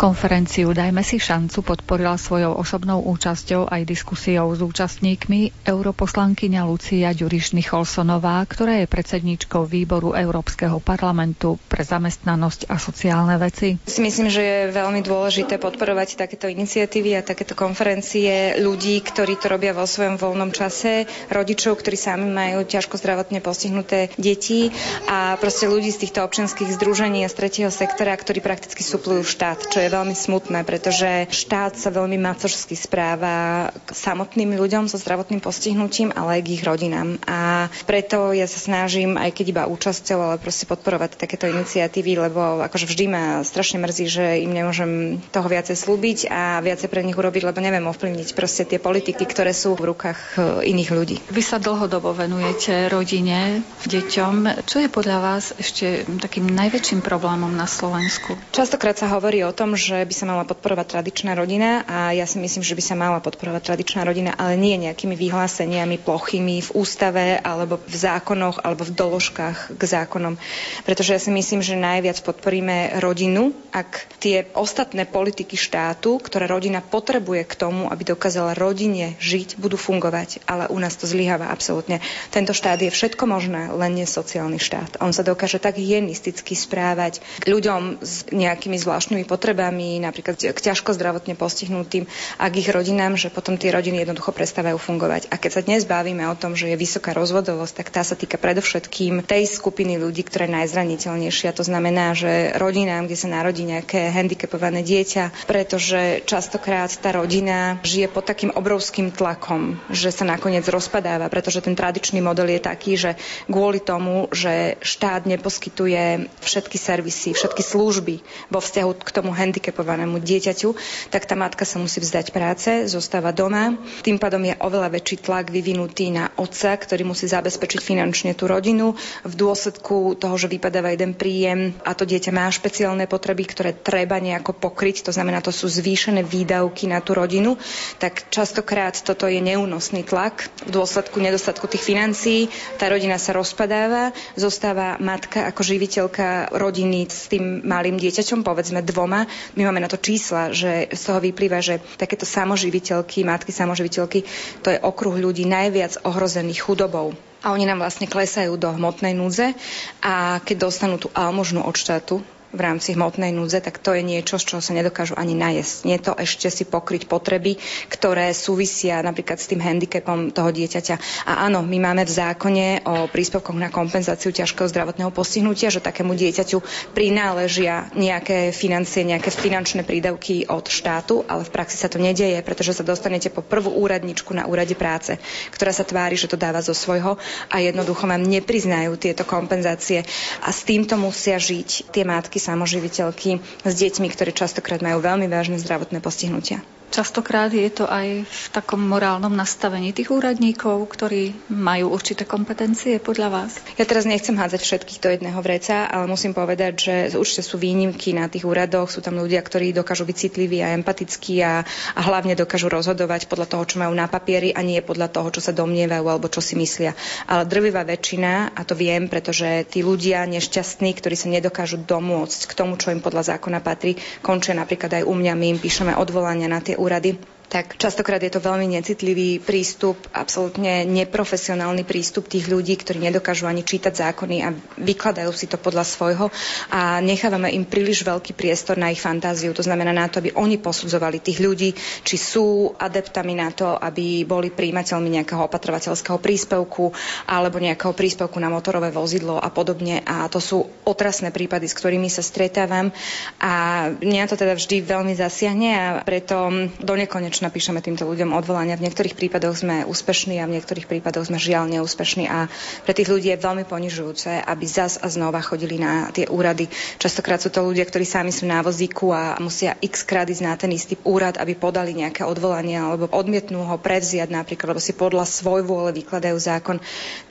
S1: Konferenciu Dajme si šancu podporila svojou osobnou účasťou aj diskusiou s účastníkmi europoslankyňa Lucia Ďuriš Nicholsonová, ktorá je predsedníčkou výboru Európskeho parlamentu pre zamestnanosť a sociálne veci.
S9: Myslím, že je veľmi dôležité podporovať takéto iniciatívy a takéto konferencie ľudí, ktorí to robia vo svojom voľnom čase, rodičov, ktorí sami majú ťažko zdravotne postihnuté deti a proste ľudí z týchto občianských združení a z tretieho sektora, ktorí prakticky suplujú štát, čo je veľmi smutné, pretože štát sa veľmi macožsky správa k samotným ľuďom so zdravotným postihnutím, ale aj k ich rodinám. A preto ja sa snažím, aj keď iba účasťou, ale proste podporovať takéto iniciatívy, lebo akože vždy ma strašne mrzí, že im nemôžem toho viacej slúbiť a viacej pre nich urobiť, lebo neviem ovplyvniť proste tie politiky, ktoré sú v rukách e, iných ľudí.
S1: Vy sa dlhodobo venujete rodine, deťom. Čo je podľa vás ešte takým najväčším problémom na Slovensku?
S9: Častokrát sa hovorí o tom, že by sa mala podporovať tradičná rodina a ja si myslím, že by sa mala podporovať tradičná rodina, ale nie nejakými vyhláseniami plochými v ústave alebo v zákonoch alebo v doložkách k zákonom. Pretože ja si myslím, že najviac podporíme rodinu, ak tie ostatné politiky štátu, ktoré rodina potrebuje k tomu, aby dokázala rodine žiť, budú fungovať. Ale u nás to zlyháva absolútne. Tento štát je všetko možné, len nie sociálny štát. On sa dokáže tak hygienisticky správať k ľuďom s nejakými zvláštnymi potrebami, chorobami, napríklad k ťažko zdravotne postihnutým a k ich rodinám, že potom tie rodiny jednoducho prestávajú fungovať. A keď sa dnes bavíme o tom, že je vysoká rozvodovosť, tak tá sa týka predovšetkým tej skupiny ľudí, ktorá je najzraniteľnejšia. To znamená, že rodinám, kde sa narodí nejaké handicapované dieťa, pretože častokrát tá rodina žije pod takým obrovským tlakom, že sa nakoniec rozpadáva, pretože ten tradičný model je taký, že kvôli tomu, že štát neposkytuje všetky servisy, všetky služby vo vzťahu k tomu handicapovanému handicapovanému dieťaťu, tak tá matka sa musí vzdať práce, zostáva doma. Tým pádom je oveľa väčší tlak vyvinutý na otca, ktorý musí zabezpečiť finančne tú rodinu. V dôsledku toho, že vypadáva jeden príjem a to dieťa má špeciálne potreby, ktoré treba nejako pokryť, to znamená, to sú zvýšené výdavky na tú rodinu, tak častokrát toto je neúnosný tlak. V dôsledku nedostatku tých financií tá rodina sa rozpadáva, zostáva matka ako živiteľka rodiny s tým malým dieťaťom, povedzme dvoma, my máme na to čísla, že z toho vyplýva, že takéto samoživiteľky, matky samoživiteľky, to je okruh ľudí najviac ohrozených chudobou. A oni nám vlastne klesajú do hmotnej núdze a keď dostanú tú almožnú od štátu, v rámci hmotnej núdze, tak to je niečo, z čoho sa nedokážu ani najesť. Nie to ešte si pokryť potreby, ktoré súvisia napríklad s tým handicapom toho dieťaťa. A áno, my máme v zákone o príspevkoch na kompenzáciu ťažkého zdravotného postihnutia, že takému dieťaťu prináležia nejaké financie, nejaké finančné prídavky od štátu, ale v praxi sa to nedieje, pretože sa dostanete po prvú úradničku na úrade práce, ktorá sa tvári, že to dáva zo svojho a jednoducho vám nepriznajú tieto kompenzácie. A s týmto musia žiť tie matky samoživiteľky s deťmi, ktorí častokrát majú veľmi vážne zdravotné postihnutia.
S1: Častokrát je to aj v takom morálnom nastavení tých úradníkov, ktorí majú určité kompetencie podľa vás.
S9: Ja teraz nechcem hádzať všetkých do jedného vreca, ale musím povedať, že určite sú výnimky na tých úradoch. Sú tam ľudia, ktorí dokážu byť citliví a empatickí a, a hlavne dokážu rozhodovať podľa toho, čo majú na papieri a nie podľa toho, čo sa domnievajú alebo čo si myslia. Ale drvivá väčšina, a to viem, pretože tí ľudia nešťastní, ktorí sa nedokážu domôcť k tomu, čo im podľa zákona patrí, končia napríklad aj u mňa, my im píšeme odvolania na tie úrady tak častokrát je to veľmi necitlivý prístup, absolútne neprofesionálny prístup tých ľudí, ktorí nedokážu ani čítať zákony a vykladajú si to podľa svojho a nechávame im príliš veľký priestor na ich fantáziu. To znamená na to, aby oni posudzovali tých ľudí, či sú adeptami na to, aby boli príjimateľmi nejakého opatrovateľského príspevku alebo nejakého príspevku na motorové vozidlo a podobne. A to sú otrasné prípady, s ktorými sa stretávam a mňa to teda vždy veľmi zasiahne a preto do nekonečna napíšeme týmto ľuďom odvolania. V niektorých prípadoch sme úspešní a v niektorých prípadoch sme žiaľ neúspešní a pre tých ľudí je veľmi ponižujúce, aby zas a znova chodili na tie úrady. Častokrát sú to ľudia, ktorí sami sú na vozíku a musia x krát ísť na ten istý úrad, aby podali nejaké odvolanie alebo odmietnú ho prevziať napríklad, lebo si podľa svoj vôle vykladajú zákon.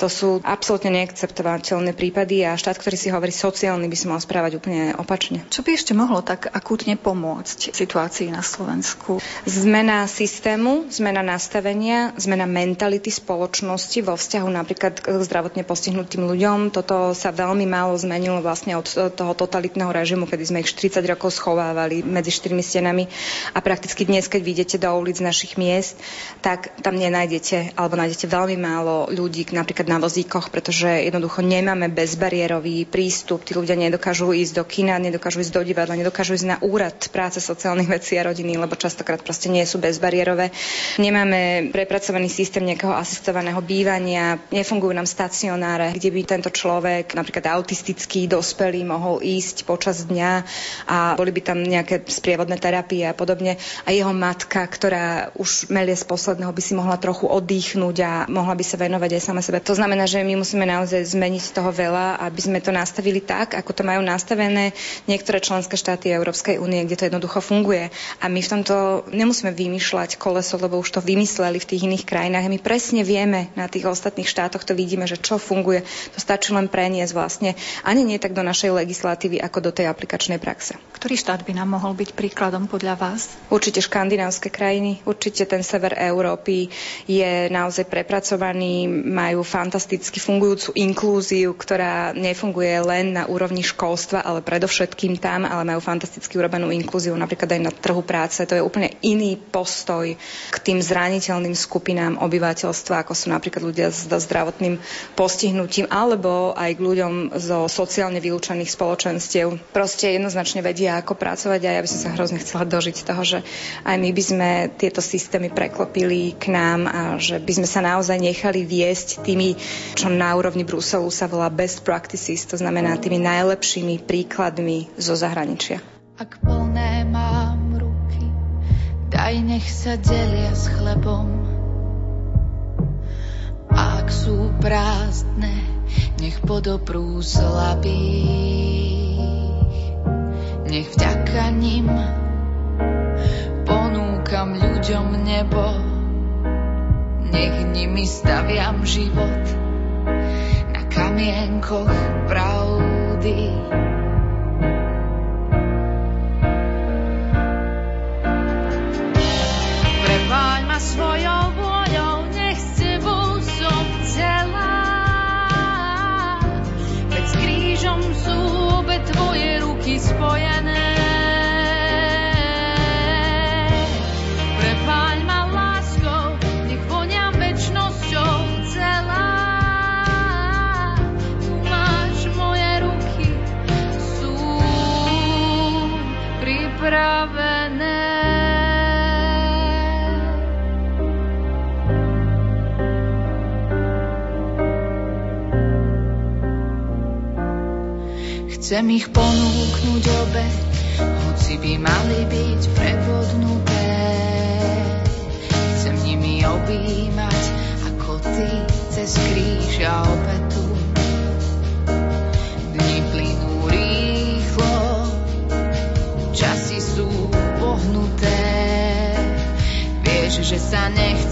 S9: To sú absolútne neakceptovateľné prípady a štát, ktorý si hovorí sociálny, by sa mal správať úplne opačne.
S1: Čo by ešte mohlo tak akútne pomôcť situácii na Slovensku?
S9: Zmena systému, zmena nastavenia, zmena mentality spoločnosti vo vzťahu napríklad k zdravotne postihnutým ľuďom. Toto sa veľmi málo zmenilo vlastne od toho totalitného režimu, kedy sme ich 40 rokov schovávali medzi štyrmi stenami a prakticky dnes, keď vidíte do ulic našich miest, tak tam nenájdete, alebo nájdete veľmi málo ľudí napríklad na vozíkoch, pretože jednoducho nemáme bezbariérový prístup. Tí ľudia nedokážu ísť do kina, nedokážu ísť do divadla, nedokážu ísť na úrad práce sociálnych vecí a rodiny, lebo častokrát proste nie sú bezbariérové. Nemáme prepracovaný systém nejakého asistovaného bývania, nefungujú nám stacionáre, kde by tento človek, napríklad autistický, dospelý, mohol ísť počas dňa a boli by tam nejaké sprievodné terapie a podobne. A jeho matka, ktorá už melie z posledného, by si mohla trochu oddychnúť a mohla by sa venovať aj sama sebe. To znamená, že my musíme naozaj zmeniť z toho veľa, aby sme to nastavili tak, ako to majú nastavené niektoré členské štáty Európskej únie, kde to jednoducho funguje. A my v tomto nemusíme vymýšľať vymýšľať koleso, lebo už to vymysleli v tých iných krajinách. A my presne vieme na tých ostatných štátoch, to vidíme, že čo funguje. To stačí len preniesť vlastne ani nie tak do našej legislatívy, ako do tej aplikačnej praxe.
S1: Ktorý štát by nám mohol byť príkladom podľa vás?
S9: Určite škandinávske krajiny, určite ten sever Európy je naozaj prepracovaný, majú fantasticky fungujúcu inklúziu, ktorá nefunguje len na úrovni školstva, ale predovšetkým tam, ale majú fantasticky urobenú inklúziu napríklad aj na trhu práce. To je úplne iný post postoj k tým zraniteľným skupinám obyvateľstva, ako sú napríklad ľudia s zdravotným postihnutím, alebo aj k ľuďom zo sociálne vylúčených spoločenstiev. Proste jednoznačne vedia, ako pracovať a ja by som sa hrozne chcela dožiť toho, že aj my by sme tieto systémy preklopili k nám a že by sme sa naozaj nechali viesť tými, čo na úrovni Bruselu sa volá best practices, to znamená tými najlepšími príkladmi zo zahraničia.
S2: Ak plné mám Daj nech sa delia s chlebom. Ak sú prázdne, nech podobrú slabých. Nech vďaka nim ponúkam ľuďom nebo. Nech nimi staviam život na kamienkoch pravdy. Svojou vôľou, nech s tebou som celá. Veď s krížom sú obe tvoje ruky spojené. Chcem ich ponúknuť obe, hoci by mali byť prevodnuté. Chcem nimi objímať, ako ty cez kríž a obetu. Dni plynú rýchlo, časy sú pohnuté. sa nechcem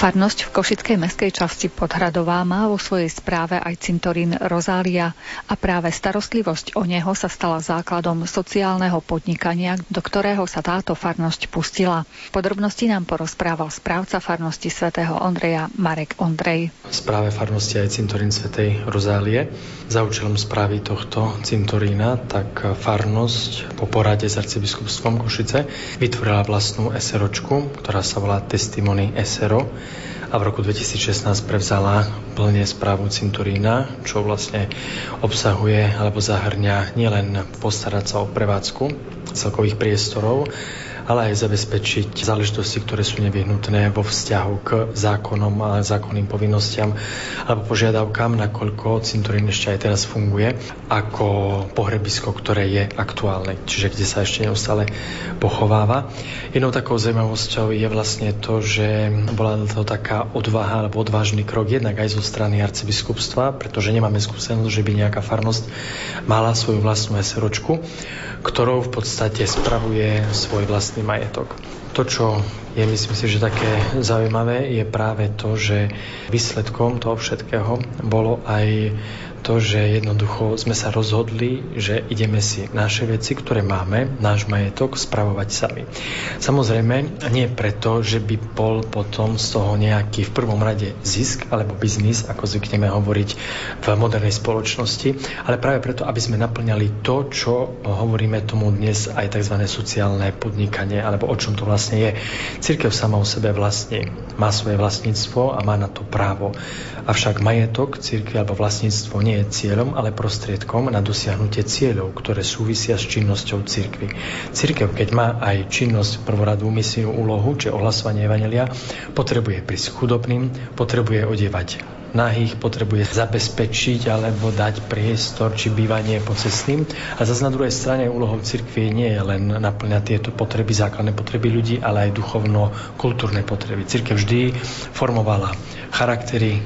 S1: Farnosť v Košickej meskej časti Podhradová má vo svojej správe aj cintorín Rozália a práve starostlivosť o neho sa stala základom sociálneho podnikania, do ktorého sa táto farnosť pustila. Podrobnosti nám porozprával správca farnosti svätého Ondreja Marek Ondrej.
S10: V správe farnosti aj cintorín svätej Rozálie. Za účelom správy tohto cintorína tak farnosť po porade s arcibiskupstvom Košice vytvorila vlastnú SROčku, ktorá sa volá Testimony SRO a v roku 2016 prevzala plne správu cintorína, čo vlastne obsahuje alebo zahrňa nielen postarať sa o prevádzku celkových priestorov, ale aj zabezpečiť záležitosti, ktoré sú nevyhnutné vo vzťahu k zákonom a zákonným povinnostiam alebo požiadavkám, nakoľko cintorín ešte aj teraz funguje ako pohrebisko, ktoré je aktuálne, čiže kde sa ešte neustále pochováva. Jednou takou zaujímavosťou je vlastne to, že bola to taká odvaha alebo odvážny krok jednak aj zo strany arcibiskupstva, pretože nemáme skúsenosť, že by nejaká farnosť mala svoju vlastnú SROčku, ktorou v podstate spravuje svoj vlastný majetok. To, čo je, myslím si, že také zaujímavé, je práve to, že výsledkom toho všetkého bolo aj to, že jednoducho sme sa rozhodli, že ideme si naše veci, ktoré máme, náš majetok, spravovať sami. Samozrejme, nie preto, že by bol potom z toho nejaký v prvom rade zisk alebo biznis, ako zvykneme hovoriť v modernej spoločnosti, ale práve preto, aby sme naplňali to, čo hovoríme tomu dnes aj tzv. sociálne podnikanie, alebo o čom to vlastne je. Cirkev sama o sebe vlastne má svoje vlastníctvo a má na to právo. Avšak majetok cirkvi alebo vlastníctvo nie je cieľom, ale prostriedkom na dosiahnutie cieľov, ktoré súvisia s činnosťou cirkvi. Cirkev, keď má aj činnosť prvoradú misijnú úlohu, či ohlasovanie evanelia, potrebuje prísť chudobným, potrebuje odievať nahých potrebuje zabezpečiť alebo dať priestor či bývanie pocestným. A zase na druhej strane úlohou cirkvi nie je len naplňať tieto potreby, základné potreby ľudí, ale aj duchovno-kultúrne potreby. Cirkev vždy formovala charaktery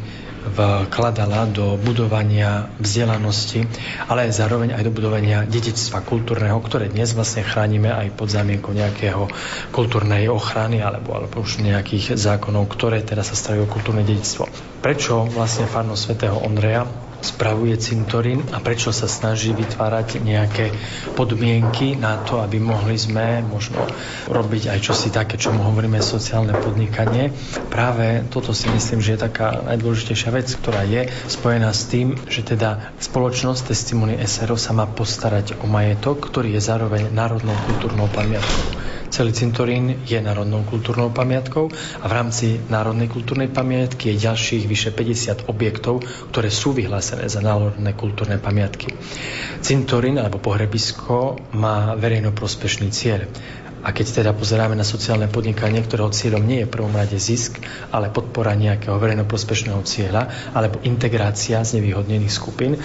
S10: vkladala do budovania vzdelanosti, ale zároveň aj do budovania dedičstva kultúrneho, ktoré dnes vlastne chránime aj pod zámienkou nejakého kultúrnej ochrany alebo, alebo už nejakých zákonov, ktoré teraz sa starajú o kultúrne dedičstvo. Prečo vlastne farnosť svätého Ondreja spravuje cintorín a prečo sa snaží vytvárať nejaké podmienky na to, aby mohli sme možno robiť aj čosi také, čo hovoríme sociálne podnikanie. Práve toto si myslím, že je taká najdôležitejšia vec, ktorá je spojená s tým, že teda spoločnosť Testimony SRO sa má postarať o majetok, ktorý je zároveň národnou kultúrnou pamiatkou. Celý cintorín je národnou kultúrnou pamiatkou a v rámci národnej kultúrnej pamiatky je ďalších vyše 50 objektov, ktoré sú vyhlásené za národné kultúrne pamiatky. Cintorín alebo pohrebisko má verejnoprospešný cieľ. A keď teda pozeráme na sociálne podnikanie, ktorého cieľom nie je prvom rade zisk, ale podpora nejakého verejnoprospešného cieľa, alebo integrácia z nevýhodnených skupín,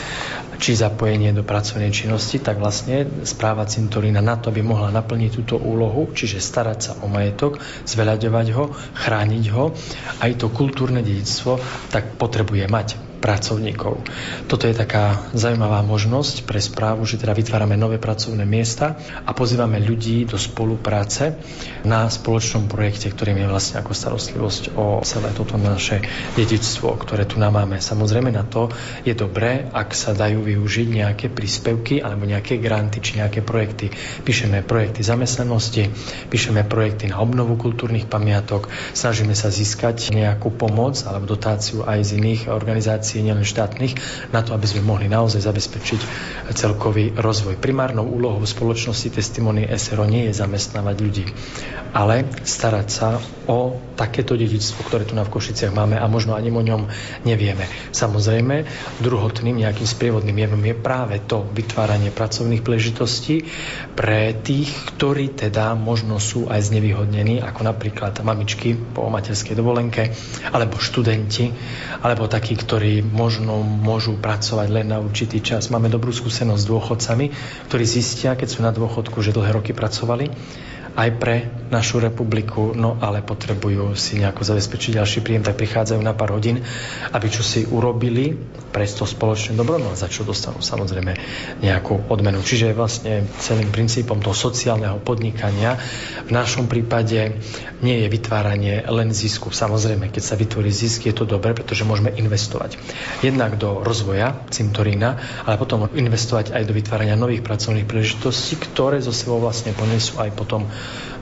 S10: či zapojenie do pracovnej činnosti, tak vlastne správa cintorína na to, aby mohla naplniť túto úlohu, čiže starať sa o majetok, zveľaďovať ho, chrániť ho, aj to kultúrne dedictvo, tak potrebuje mať pracovníkov. Toto je taká zaujímavá možnosť pre správu, že teda vytvárame nové pracovné miesta a pozývame ľudí do spolupráce na spoločnom projekte, ktorým je vlastne ako starostlivosť o celé toto naše dedičstvo, ktoré tu nám máme. Samozrejme na to je dobré, ak sa dajú využiť nejaké príspevky alebo nejaké granty či nejaké projekty. Píšeme projekty zamestnanosti, píšeme projekty na obnovu kultúrnych pamiatok, snažíme sa získať nejakú pomoc alebo dotáciu aj z iných organizácií, nielen štátnych, na to, aby sme mohli naozaj zabezpečiť celkový rozvoj. Primárnou úlohou spoločnosti Testimony SRO nie je zamestnávať ľudí, ale starať sa o takéto dedičstvo, ktoré tu na v Košiciach máme a možno ani o ňom nevieme. Samozrejme, druhotným nejakým sprievodným javom je práve to vytváranie pracovných príležitostí pre tých, ktorí teda možno sú aj znevýhodnení, ako napríklad mamičky po materskej dovolenke, alebo študenti, alebo takí, ktorí možno môžu pracovať len na určitý čas. Máme dobrú skúsenosť s dôchodcami, ktorí zistia, keď sú na dôchodku, že dlhé roky pracovali aj pre našu republiku, no ale potrebujú si nejako zabezpečiť ďalší príjem, tak prichádzajú na pár hodín, aby čo si urobili pre to spoločné dobro, no za čo dostanú samozrejme nejakú odmenu. Čiže vlastne celým princípom toho sociálneho podnikania v našom prípade nie je vytváranie len zisku. Samozrejme, keď sa vytvorí zisk, je to dobré, pretože môžeme investovať. Jednak do rozvoja cintorína, ale potom investovať aj do vytvárania nových pracovných príležitostí, ktoré zo sebou vlastne ponesú aj potom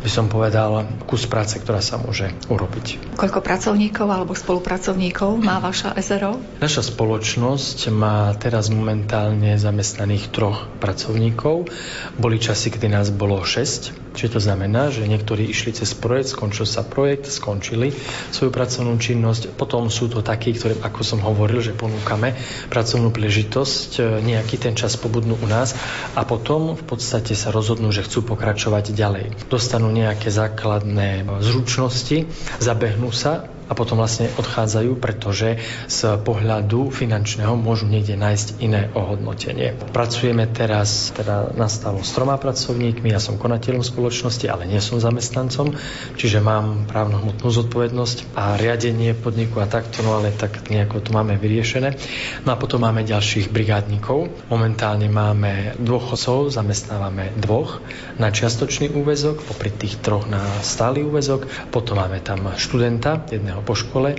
S10: by som povedal, kus práce, ktorá sa môže urobiť.
S1: Koľko pracovníkov alebo spolupracovníkov má vaša SRO?
S10: Naša spoločnosť má teraz momentálne zamestnaných troch pracovníkov. Boli časy, kedy nás bolo 6, čiže to znamená, že niektorí išli cez projekt, skončil sa projekt, skončili svoju pracovnú činnosť. Potom sú to takí, ktorí, ako som hovoril, že ponúkame pracovnú príležitosť, e, nejaký ten čas pobudnú u nás a potom v podstate sa rozhodnú, že chcú pokračovať ďalej. Dostanú nejaké základné zručnosti, zabehnú sa a potom vlastne odchádzajú, pretože z pohľadu finančného môžu niekde nájsť iné ohodnotenie. Pracujeme teraz, teda nastalo s troma pracovníkmi, ja som konateľom spoločnosti, ale nie som zamestnancom, čiže mám právnohmotnú zodpovednosť a riadenie podniku a takto, no ale tak nejako to máme vyriešené. No a potom máme ďalších brigádnikov. Momentálne máme dôchodcov, zamestnávame dvoch na čiastočný úvezok, popri tých troch na stály úvezok. Potom máme tam študenta, jedného po škole,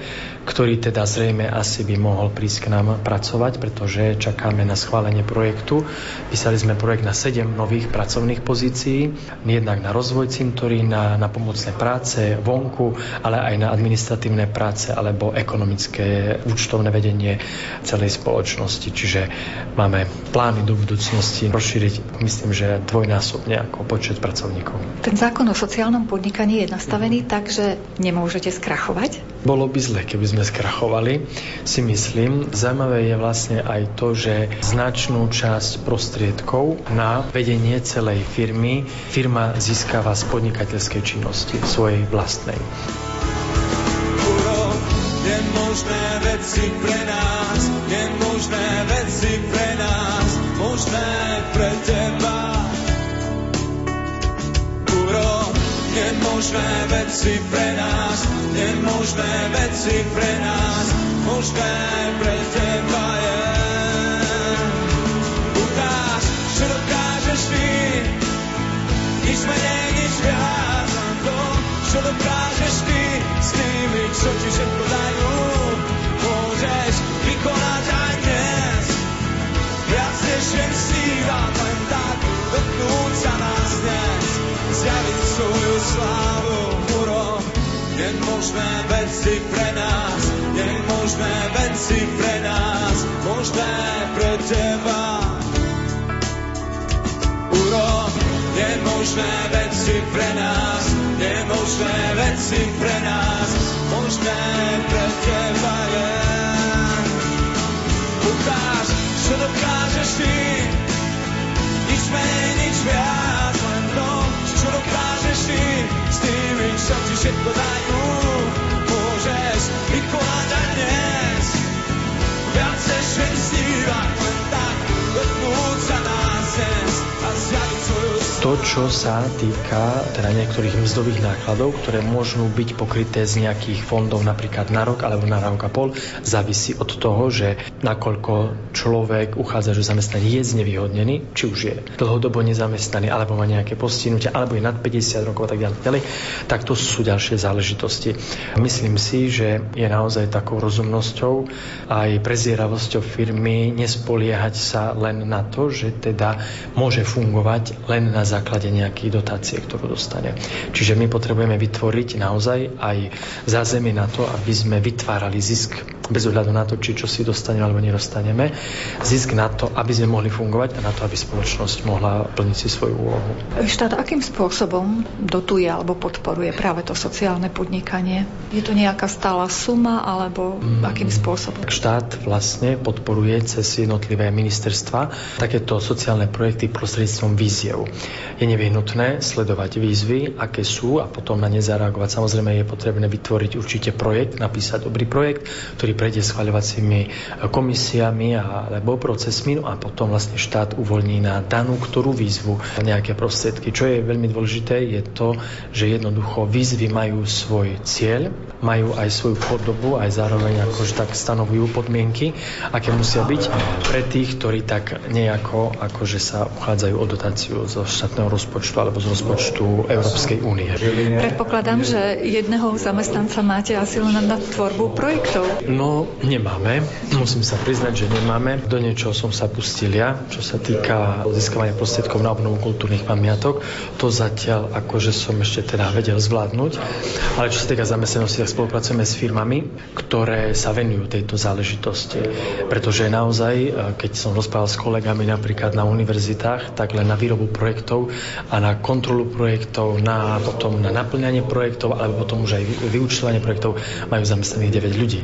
S10: ktorý teda zrejme asi by mohol prísť k nám pracovať, pretože čakáme na schválenie projektu. Písali sme projekt na 7 nových pracovných pozícií, jednak na rozvoj cintorína, na pomocné práce vonku, ale aj na administratívne práce alebo ekonomické účtovné vedenie celej spoločnosti. Čiže máme plány do budúcnosti rozšíriť, myslím, že dvojnásobne ako počet pracovníkov.
S1: Ten zákon o sociálnom podnikaní je nastavený tak, že nemôžete skrachovať?
S10: Bolo by zle, keby sme skrachovali, si myslím. Zaujímavé je vlastne aj to, že značnú časť prostriedkov na vedenie celej firmy firma získava z podnikateľskej činnosti svojej vlastnej. Nemožné veci pre nás, nemožné veci pre nás, možné pre teba. Nemožné veci pre nás, nemožné veci pre nás, možné pre teba je. Ukáž, čo dokážeš ty, nič menej, nič viac, to, čo dokážeš ty, s tými, čo ti všetko dajú, môžeš vykonať aj dnes. Viac než jen snívať, len tak dotknúť sa nás dnes, zjaviť nemožné veci pre nás, nemožné veci pre nás, možné pre teba. Urob nemožné veci pre nás, nemožné veci pre nás, možné pre teba je. Ukáž, čo dokážeš ty, nič menej, nič viac, tými, čo ti všetko dajú, to, čo sa týka teda niektorých mzdových nákladov, ktoré môžu byť pokryté z nejakých fondov napríklad na rok alebo na rok a pol, závisí od toho, že nakoľko človek uchádza o zamestnanie je znevýhodnený, či už je dlhodobo nezamestnaný, alebo má nejaké postihnutia, alebo je nad 50 rokov a tak ďalej, tak to sú ďalšie záležitosti. Myslím si, že je naozaj takou rozumnosťou aj prezieravosťou firmy nespoliehať sa len na to, že teda môže fungovať len na základe nejakej dotácie, ktorú dostane. Čiže my potrebujeme vytvoriť naozaj aj zázemie na to, aby sme vytvárali zisk bez ohľadu na to, či čo si dostaneme alebo nedostaneme. Zisk na to, aby sme mohli fungovať a na to, aby spoločnosť mohla plniť si svoju úlohu.
S1: Štát akým spôsobom dotuje alebo podporuje práve to sociálne podnikanie? Je to nejaká stála suma alebo mm. akým spôsobom?
S10: Štát vlastne podporuje cez jednotlivé ministerstva takéto sociálne projekty prostredníctvom víziev je nevyhnutné sledovať výzvy, aké sú a potom na ne zareagovať. Samozrejme je potrebné vytvoriť určite projekt, napísať dobrý projekt, ktorý prejde schvaľovacími komisiami alebo procesmi no a potom vlastne štát uvoľní na danú ktorú výzvu nejaké prostriedky. Čo je veľmi dôležité je to, že jednoducho výzvy majú svoj cieľ, majú aj svoju podobu, aj zároveň akože tak stanovujú podmienky, aké musia byť pre tých, ktorí tak nejako akože sa uchádzajú o dotáciu zo štátneho rozpočtu alebo z rozpočtu Európskej únie.
S1: Predpokladám, že jedného zamestnanca máte asi len na tvorbu projektov.
S10: No, nemáme. Musím sa priznať, že nemáme. Do niečoho som sa pustil ja, čo sa týka získavania prostriedkov na obnovu kultúrnych pamiatok. To zatiaľ akože som ešte teda vedel zvládnuť. Ale čo sa týka zamestnanosti, tak spolupracujeme s firmami, ktoré sa venujú tejto záležitosti. Pretože naozaj, keď som rozprával s kolegami napríklad na univerzitách, tak len na výrobu projektov a na kontrolu projektov, na potom na naplňanie projektov, alebo potom už aj vyučtovanie projektov majú zamestnaných 9 ľudí.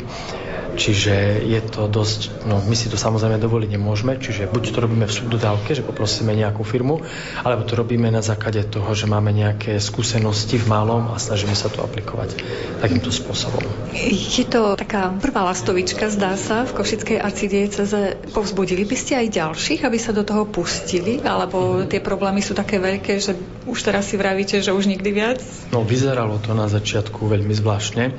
S10: Čiže je to dosť, no my si to samozrejme dovoliť nemôžeme, čiže buď to robíme v subdodávke, že poprosíme nejakú firmu, alebo to robíme na základe toho, že máme nejaké skúsenosti v malom a snažíme sa to aplikovať takýmto spôsobom.
S1: Je to taká prvá lastovička, zdá sa, v Košickej arcidieceze. Povzbudili by ste aj ďalších, aby sa do toho pustili, alebo tie problémy sú také veľké, že už teraz si vravíte, že už nikdy viac?
S10: No, vyzeralo to na začiatku veľmi zvláštne,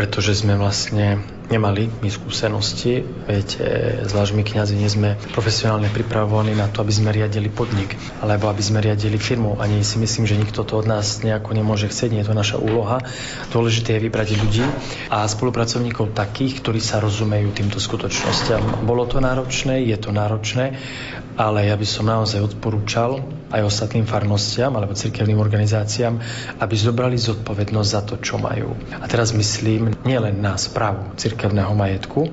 S10: pretože sme vlastne nemali my skúsenosti. Viete, zvlášť my kniazy nie sme profesionálne pripravovaní na to, aby sme riadili podnik, alebo aby sme riadili firmu. Ani si myslím, že nikto to od nás nejako nemôže chcieť, nie je to naša úloha. Dôležité je vybrať ľudí a spolupracovníkov takých, ktorí sa rozumejú týmto skutočnosťam. Bolo to náročné, je to náročné, ale ja by som naozaj odporúčal aj ostatným farnostiam alebo cirkevným organizáciám, aby zobrali zodpovednosť za to, čo majú. A teraz myslím nielen na správu cirkevného majetku,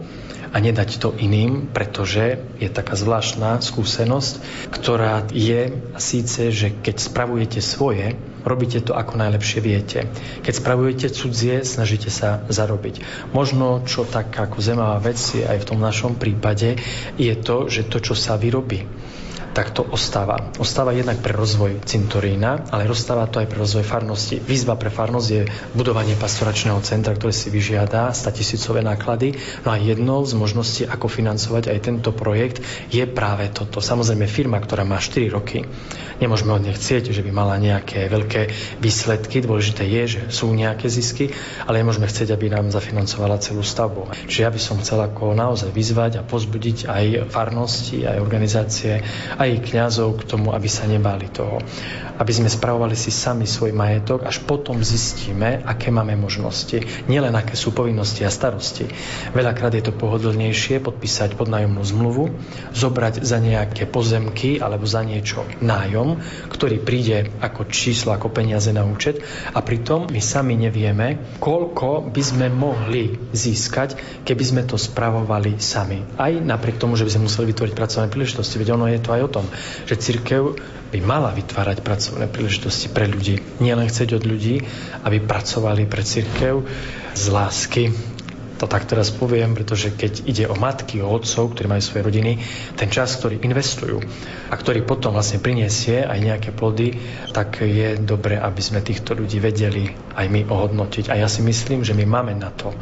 S10: a nedať to iným, pretože je taká zvláštna skúsenosť, ktorá je síce, že keď spravujete svoje, robíte to ako najlepšie viete. Keď spravujete cudzie, snažíte sa zarobiť. Možno, čo tak ako zemavá vec je aj v tom našom prípade, je to, že to, čo sa vyrobí, tak to ostáva. Ostáva jednak pre rozvoj cintorína, ale rozstáva to aj pre rozvoj farnosti. Výzva pre farnosť je budovanie pastoračného centra, ktoré si vyžiada 100 tisícové náklady. No a jednou z možností, ako financovať aj tento projekt, je práve toto. Samozrejme firma, ktorá má 4 roky, nemôžeme od nej chcieť, že by mala nejaké veľké výsledky. Dôležité je, že sú nejaké zisky, ale nemôžeme chcieť, aby nám zafinancovala celú stavbu. Čiže ja by som chcel ako naozaj vyzvať a pozbudiť aj farnosti, aj organizácie, aj aj kňazov k tomu, aby sa nebáli toho. Aby sme spravovali si sami svoj majetok, až potom zistíme, aké máme možnosti. Nielen aké sú povinnosti a starosti. Veľakrát je to pohodlnejšie podpísať podnájomnú zmluvu, zobrať za nejaké pozemky alebo za niečo nájom, ktorý príde ako číslo, ako peniaze na účet a pritom my sami nevieme, koľko by sme mohli získať, keby sme to spravovali sami. Aj napriek tomu, že by sme museli vytvoriť pracovné príležitosti, veď ono je to aj o tom, že církev by mala vytvárať pracovné príležitosti pre ľudí. Nie len chcieť od ľudí, aby pracovali pre církev z lásky. To tak teraz poviem, pretože keď ide o matky, o otcov, ktorí majú svoje rodiny, ten čas, ktorý investujú a ktorý potom vlastne priniesie aj nejaké plody, tak je dobre, aby sme týchto ľudí vedeli aj my ohodnotiť. A ja si myslím, že my máme na to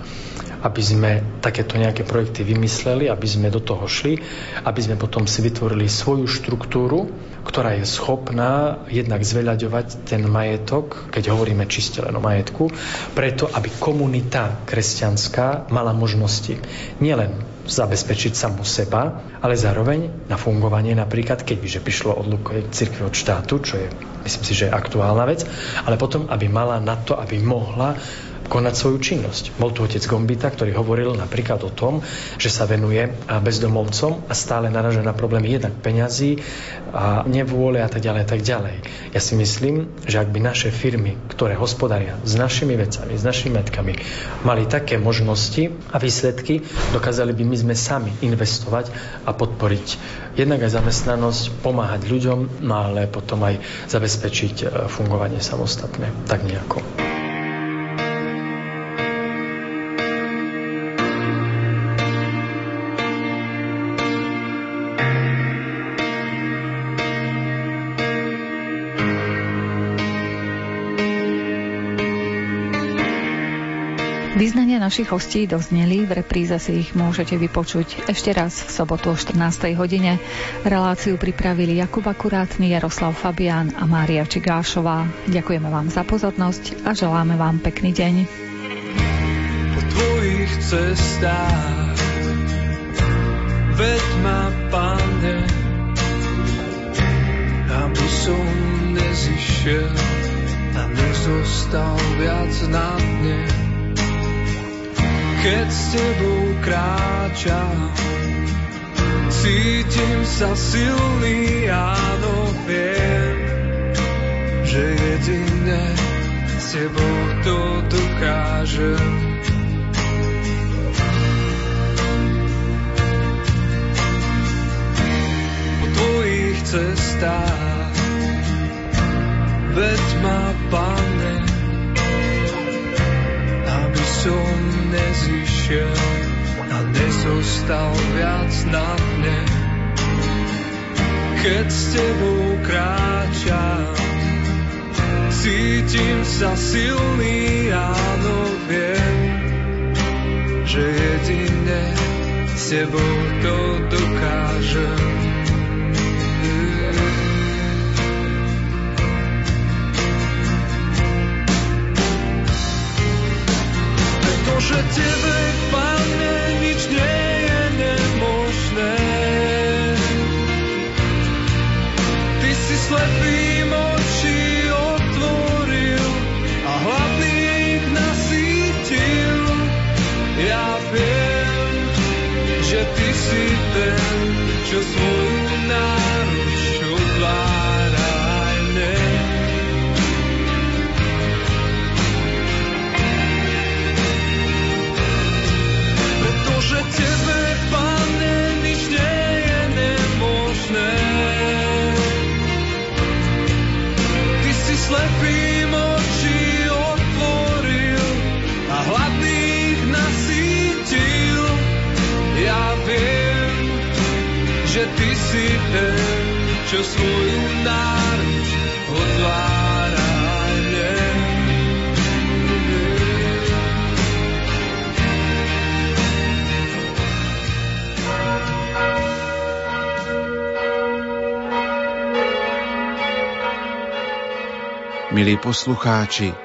S10: aby sme takéto nejaké projekty vymysleli, aby sme do toho šli, aby sme potom si vytvorili svoju štruktúru, ktorá je schopná jednak zveľaďovať ten majetok, keď hovoríme čiste len o majetku, preto aby komunita kresťanská mala možnosti nielen zabezpečiť samú seba, ale zároveň na fungovanie napríklad, keď by prišlo odlukovať cirkvi od štátu, čo je, myslím si, že je aktuálna vec, ale potom, aby mala na to, aby mohla konať svoju činnosť. Bol tu otec Gombita, ktorý hovoril napríklad o tom, že sa venuje bezdomovcom a stále naraža na problémy jednak peňazí a nevôle a tak ďalej a tak ďalej. Ja si myslím, že ak by naše firmy, ktoré hospodaria s našimi vecami, s našimi metkami, mali také možnosti a výsledky, dokázali by my sme sami investovať a podporiť jednak aj zamestnanosť, pomáhať ľuďom, no ale potom aj zabezpečiť e, fungovanie samostatné. Tak nejako.
S1: Vyznania našich hostí dozneli, v repríze si ich môžete vypočuť ešte raz v sobotu o 14. hodine. Reláciu pripravili Jakub Akurátny, Jaroslav Fabián a Mária Čigášová. Ďakujeme vám za pozornosť a želáme vám pekný deň.
S7: Po tvojich cestách ved ma, Pane, aby som nezišiel a nezostal viac na dne keď s tebou kráčam. Cítim sa silný, áno, viem, že jedine s tebou to dokážem. Po tvojich cestách veď ma, Pane, som nezišiel a nezostal viac na dne. Keď s tebou kráčam, cítim sa silný, áno, viem, že jedine s tebou to dokážem. Že tebe, Pane, nič nie. Ty si slepým oči otvoril a hladný ich nasítil. Ja viem, že ty si ten, čo svoju náruč si ten, čo svoju náruč otvára mne.
S11: Milí poslucháči,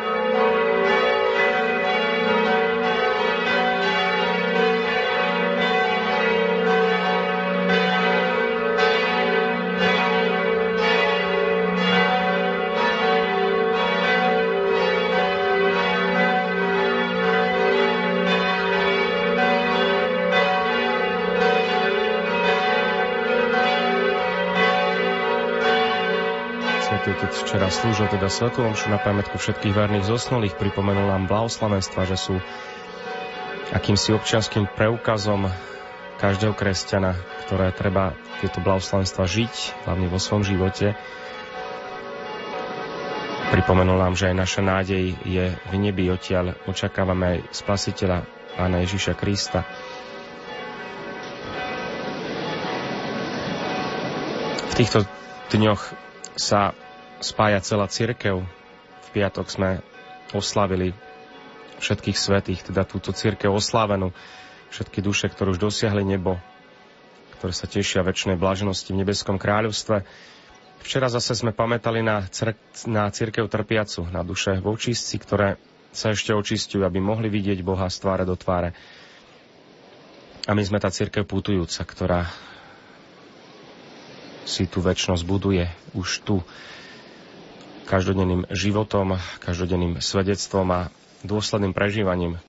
S12: Slúžil teda Svetú Omšu na pamätku všetkých verných zosnulých, pripomenul nám blahoslavenstva, že sú akýmsi občianským preukazom každého kresťana, ktoré treba tieto blahoslavenstva žiť, hlavne vo svojom živote. Pripomenul nám, že aj naša nádej je v nebi odtiaľ. Očakávame aj spasiteľa Pána Ježiša Krista. V týchto dňoch sa spája celá církev. V piatok sme oslavili všetkých svetých, teda túto církev oslávenú, všetky duše, ktoré už dosiahli nebo, ktoré sa tešia väčšnej blaženosti v nebeskom kráľovstve. Včera zase sme pamätali na, cr- na církev trpiacu, na duše v očistci, ktoré sa ešte očistujú, aby mohli vidieť Boha z tváre do tváre. A my sme tá církev putujúca, ktorá si tú väčšnosť buduje už tu každodenným životom, každodenným svedectvom a dôsledným prežívaním